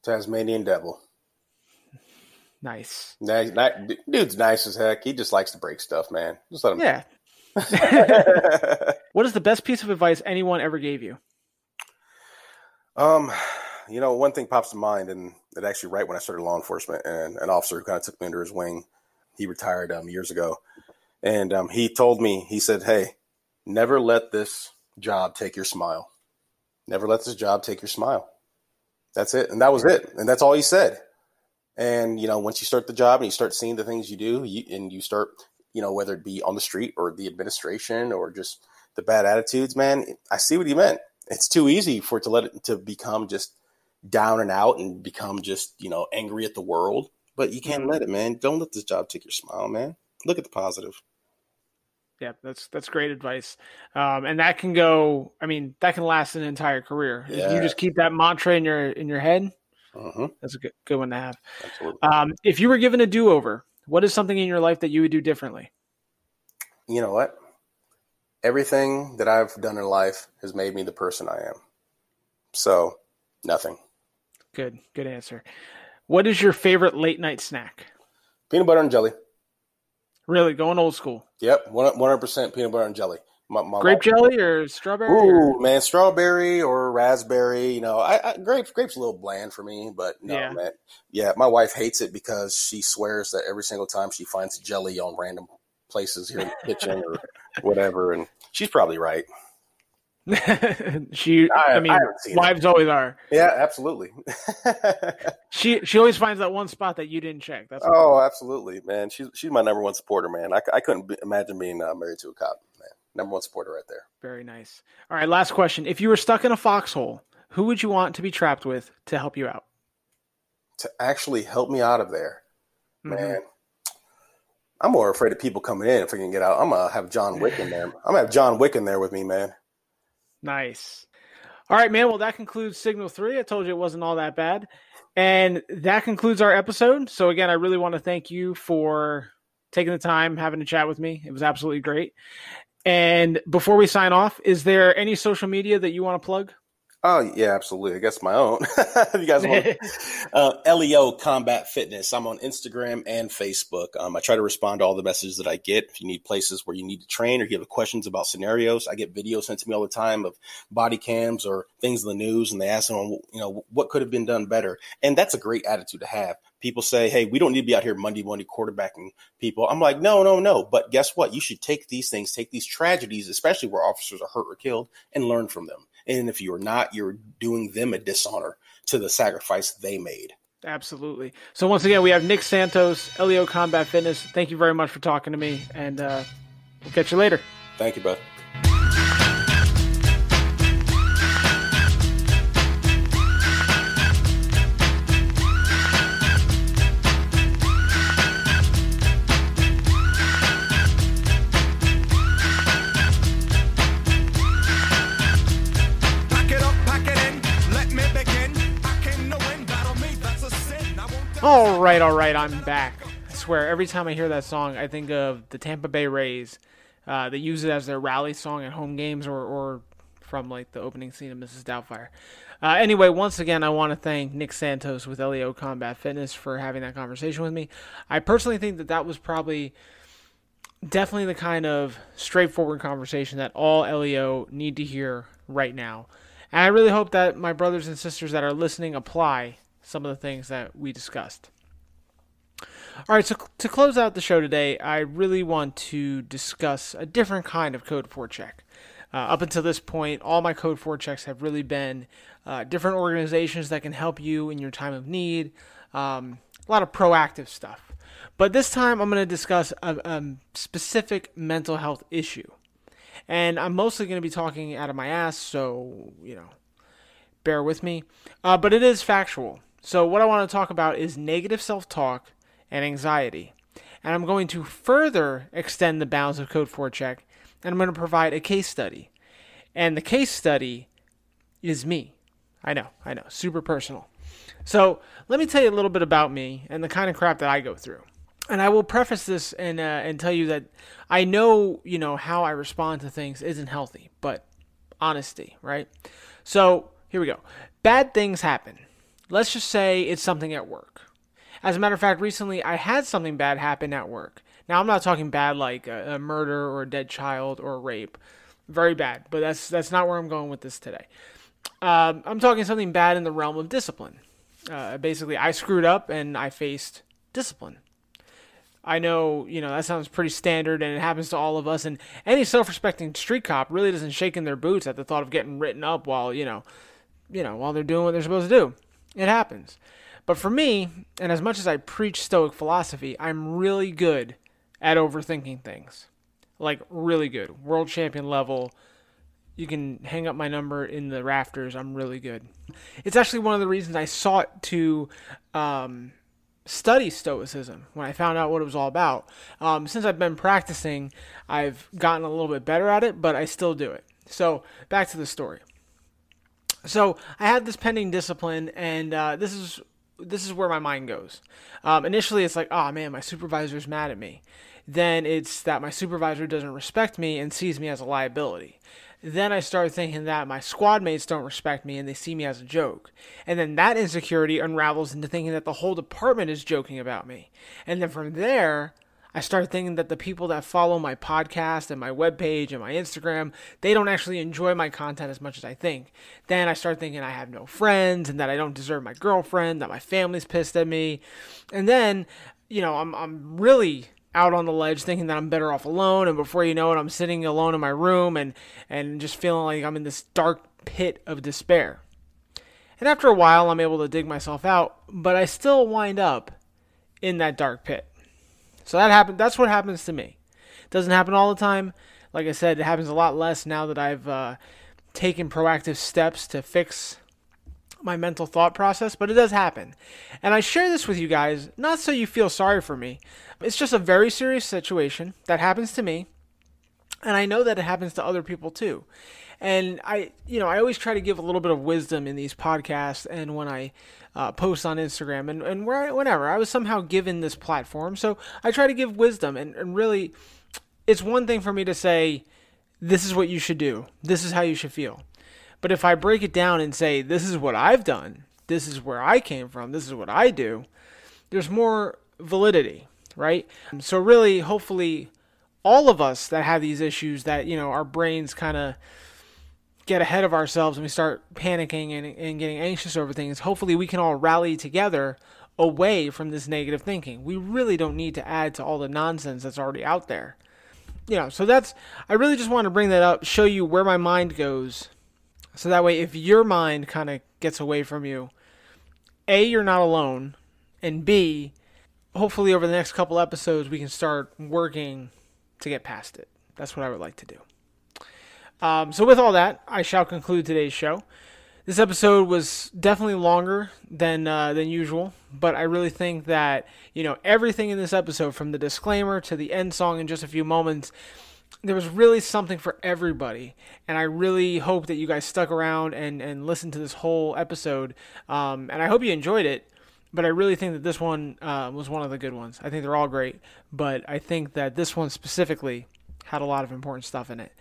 S4: Tasmanian Devil.
S2: Nice.
S4: Nice, ni- dude's nice as heck. He just likes to break stuff, man. Just let him.
S2: Yeah. What is the best piece of advice anyone ever gave you?
S4: um, you know, one thing pops to mind, and it actually right when I started law enforcement, and an officer who kind of took me under his wing. He retired um, years ago, and um, he told me, he said, "Hey, never let this job take your smile. Never let this job take your smile. That's it, and that was it, and that's all he said. And you know, once you start the job and you start seeing the things you do, you, and you start, you know, whether it be on the street or the administration or just the bad attitudes, man, I see what he meant. It's too easy for it to let it to become just down and out and become just you know angry at the world. But you can't mm-hmm. let it, man. Don't let this job take your smile, man. Look at the positive.
S2: Yeah, that's that's great advice, um, and that can go. I mean, that can last an entire career. If
S4: Yeah.
S2: you just keep that mantra in your in your head,
S4: hmm
S2: that's a good good one to have.
S4: Absolutely.
S2: Um, if you were given a do over, what is something in your life that you would do differently?
S4: you know what? Everything that I've done in life has made me the person I am. So, nothing.
S2: Good, good answer. What is your favorite late night snack?
S4: Peanut butter and jelly.
S2: Really, going old school.
S4: Yep, one hundred percent peanut butter and jelly. My, my
S2: Grape jelly or strawberry? or-
S4: Ooh, man, strawberry or raspberry. You know, I, I grapes grapes a little bland for me, but no,
S2: Yeah.
S4: man. Yeah, my wife hates it because she swears that every single time she finds jelly on random places here in the kitchen or whatever, and she's probably right.
S2: she, I,
S4: I- I
S2: mean,
S4: haven't seen it.
S2: wives always are.
S4: Yeah, absolutely.
S2: She she always finds that one spot that you didn't check. That's
S4: oh, absolutely, man. She's she's my number one supporter, man. I, I couldn't be, imagine being uh, married to a cop, man. Number one supporter right there.
S2: very nice. All right, last question. If you were stuck in a foxhole, who would you want to be trapped with to help you out?
S4: To actually help me out of there,
S2: Mhm.
S4: man. I'm more afraid of people coming in if I can get out. I'm gonna have John Wick in there. I'm gonna have John Wick in there with me, man.
S2: Nice. All right, man. Well, that concludes Signal 3. I told you it wasn't all that bad. And that concludes our episode. So, again, I really want to thank you for taking the time, having a chat with me. It was absolutely great. And before we sign off, is there any social media that you want to plug?
S4: Oh yeah, absolutely. I guess my own. if you guys want uh, LEO Combat Fitness. I'm on Instagram and Facebook. Um, I try to respond to all the messages that I get. If you need places where you need to train or you have questions about scenarios, I get videos sent to me all the time of body cams or things in the news, and they ask them, you know, what could have been done better. And that's a great attitude to have. people say, "Hey, we don't need to be out here Monday Monday quarterbacking people." I'm like, "No, no, no." But guess what? You should take these things, take these tragedies, especially where officers are hurt or killed, and learn from them. And if you're not, you're doing them a dishonor to the sacrifice they made.
S2: Absolutely. So once again, we have Nick Santos, LEO Combat Fitness. Thank you very much for talking to me, and uh, we'll catch you later.
S4: Thank you, bud.
S2: All right, I'm back. I swear, every time I hear that song, I think of the Tampa Bay Rays. Uh, they use it as their rally song at home games or, or from like the opening scene of Mrs. Doubtfire. Uh, anyway, once again, I want to thank Nick Santos with LEO Combat Fitness for having that conversation with me. I personally think that that was probably definitely the kind of straightforward conversation that all LEO need to hear right now. And I really hope that my brothers and sisters that are listening apply some of the things that we discussed. All right, so to close out the show today, I really want to discuss a different kind of Code 4 check. Uh, up until this point, all my Code 4 checks have really been uh, different organizations that can help you in your time of need, um, a lot of proactive stuff. But this time, I'm going to discuss a, a specific mental health issue. And I'm mostly going to be talking out of my ass, so, you know, bear with me. Uh, but it is factual. So, what I want to talk about is negative self talk and anxiety. And I'm going to further extend the bounds of Code 4 Check, and I'm going to provide a case study. And the case study is me. I know, I know, super personal. So, let me tell you a little bit about me and the kind of crap that I go through. And I will preface this and uh, and tell you that I know, you know, how I respond to things isn't healthy, but honesty, right? So, here we go. Bad things happen. Let's just say it's something at work. As a matter of fact, recently I had something bad happen at work. Now I'm not talking bad like a, a murder or a dead child or rape, very bad. But that's that's not where I'm going with this today. Um, I'm talking something bad in the realm of discipline. Uh, basically, I screwed up and I faced discipline. I know, you know, that sounds pretty standard and it happens to all of us. And any self respecting street cop really doesn't shake in their boots at the thought of getting written up while, you know, you know, while they're doing what they're supposed to do. It happens. But for me, and as much as I preach Stoic philosophy, I'm really good at overthinking things. Like, really good. World champion level. You can hang up my number in the rafters. I'm really good. It's actually one of the reasons I sought to um, study Stoicism when I found out what it was all about. Um, since I've been practicing, I've gotten a little bit better at it, but I still do it. So, back to the story. So I had this pending discipline, and uh, this is this is where my mind goes. Um, initially, it's like, oh man, my supervisor's mad at me. Then it's that my supervisor doesn't respect me and sees me as a liability. Then I start thinking that my squad mates don't respect me and they see me as a joke. And then that insecurity unravels into thinking that the whole department is joking about me. And then from there, I start thinking that the people that follow my podcast and my webpage and my Instagram, they don't actually enjoy my content as much as I think. Then I start thinking I have no friends and that I don't deserve my girlfriend, that my family's pissed at me. And then, you know, I'm I'm really out on the ledge thinking that I'm better off alone and before you know it I'm sitting alone in my room and and just feeling like I'm in this dark pit of despair. And after a while I'm able to dig myself out, but I still wind up in that dark pit. So that happened. That's what happens to me. It doesn't happen all the time. Like I said, it happens a lot less now that I've uh, taken proactive steps to fix my mental thought process, but it does happen. And I share this with you guys not so you feel sorry for me. It's just a very serious situation that happens to me, and I know that it happens to other people too. And I, you know, I always try to give a little bit of wisdom in these podcasts and when I uh, post on Instagram and, and where I, whenever I was somehow given this platform. So I try to give wisdom and, and really, it's one thing for me to say, this is what you should do. This is how you should feel. But if I break it down and say, this is what I've done, this is where I came from, this is what I do, there's more validity, right? So, really, hopefully, all of us that have these issues that, you know, our brains kind of get ahead of ourselves and we start panicking and, and getting anxious over things, hopefully, we can all rally together away from this negative thinking. We really don't need to add to all the nonsense that's already out there. You know, so that's, I really just want to bring that up, show you where my mind goes. So that way, if your mind kind of gets away from you, A, you're not alone, and B, hopefully over the next couple episodes, we can start working to get past it. That's what I would like to do. Um, so, with all that, I shall conclude today's show. This episode was definitely longer than uh, than usual, but I really think that you know everything in this episode, from the disclaimer to the end song in just a few moments, there was really something for everybody, and I really hope that you guys stuck around and and listened to this whole episode, um, and I hope you enjoyed it. But I really think that this one uh, was one of the good ones. I think they're all great, but I think that this one specifically had a lot of important stuff in it.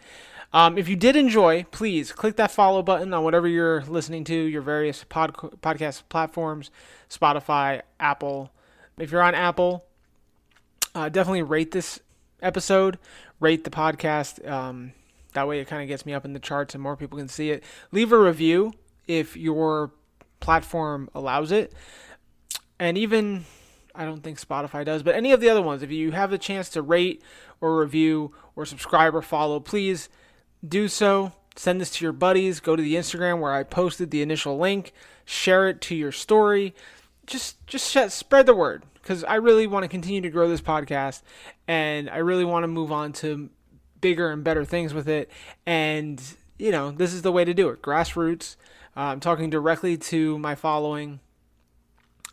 S2: Um, if you did enjoy, please click that follow button on whatever you're listening to, your various pod- podcast platforms, Spotify, Apple. If you're on Apple, uh, definitely rate this episode, rate the podcast. Um, that way, it kind of gets me up in the charts and more people can see it. Leave a review if your platform allows it. And even, I don't think Spotify does, but any of the other ones, if you have the chance to rate or review or subscribe or follow, please do so. Send this to your buddies. Go to the Instagram where I posted the initial link. Share it to your story. Just just sh- spread the word because I really want to continue to grow this podcast and I really want to move on to bigger and better things with it. And you know, this is the way to do it. Grassroots. Uh, I'm talking directly to my following.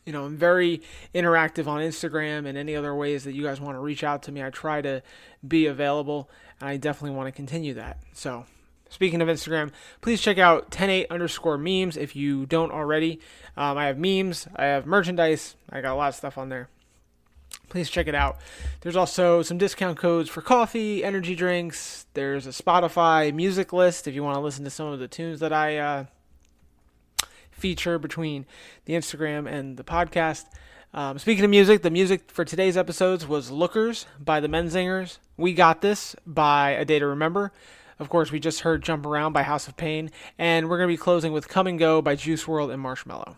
S2: You know, I'm very interactive on Instagram and any other ways that you guys want to reach out to me. I try to be available, I definitely want to continue that. So, speaking of Instagram, please check out 108 underscore memes if you don't already. Um, I have memes, I have merchandise, I got a lot of stuff on there. Please check it out. There's also some discount codes for coffee, energy drinks. There's a Spotify music list if you want to listen to some of the tunes that I uh, feature between the Instagram and the podcast. Um, speaking of music, the music for today's episodes was Lookers by the Menzingers, We Got This by A Day to Remember. Of course, we just heard Jump Around by House of Pain, and we're going to be closing with Come and Go by Juice WRLD and Marshmello.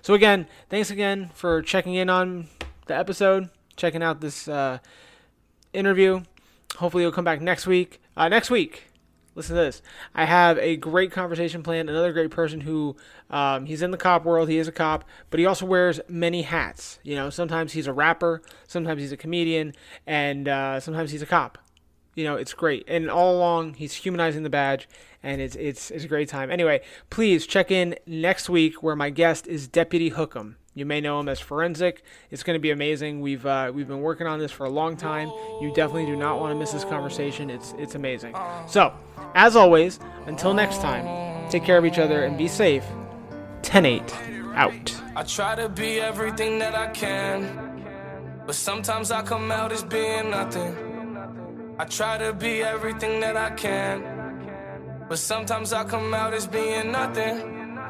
S2: So, again, thanks again for checking in on the episode, checking out this uh, interview. Hopefully, you'll come back next week. Uh, next week, listen to this. I have a great conversation planned. Another great person who um, he's in the cop world. He is a cop, but he also wears many hats. You know, sometimes he's a rapper, sometimes he's a comedian, and uh, sometimes he's a cop. You know, it's great. And all along, he's humanizing the badge, and it's it's it's a great time. Anyway, please check in next week where my guest is Deputy Hookham. You may know him as Forensic. It's going to be amazing. We've uh, we've been working on this for a long time. You definitely do not want to miss this conversation. It's it's amazing. So, as always, until next time, take care of each other and be safe. 10-8 out.
S3: I try to be everything that I can, but sometimes I come out as being nothing. I try to be everything that I can, but sometimes I come out as being nothing.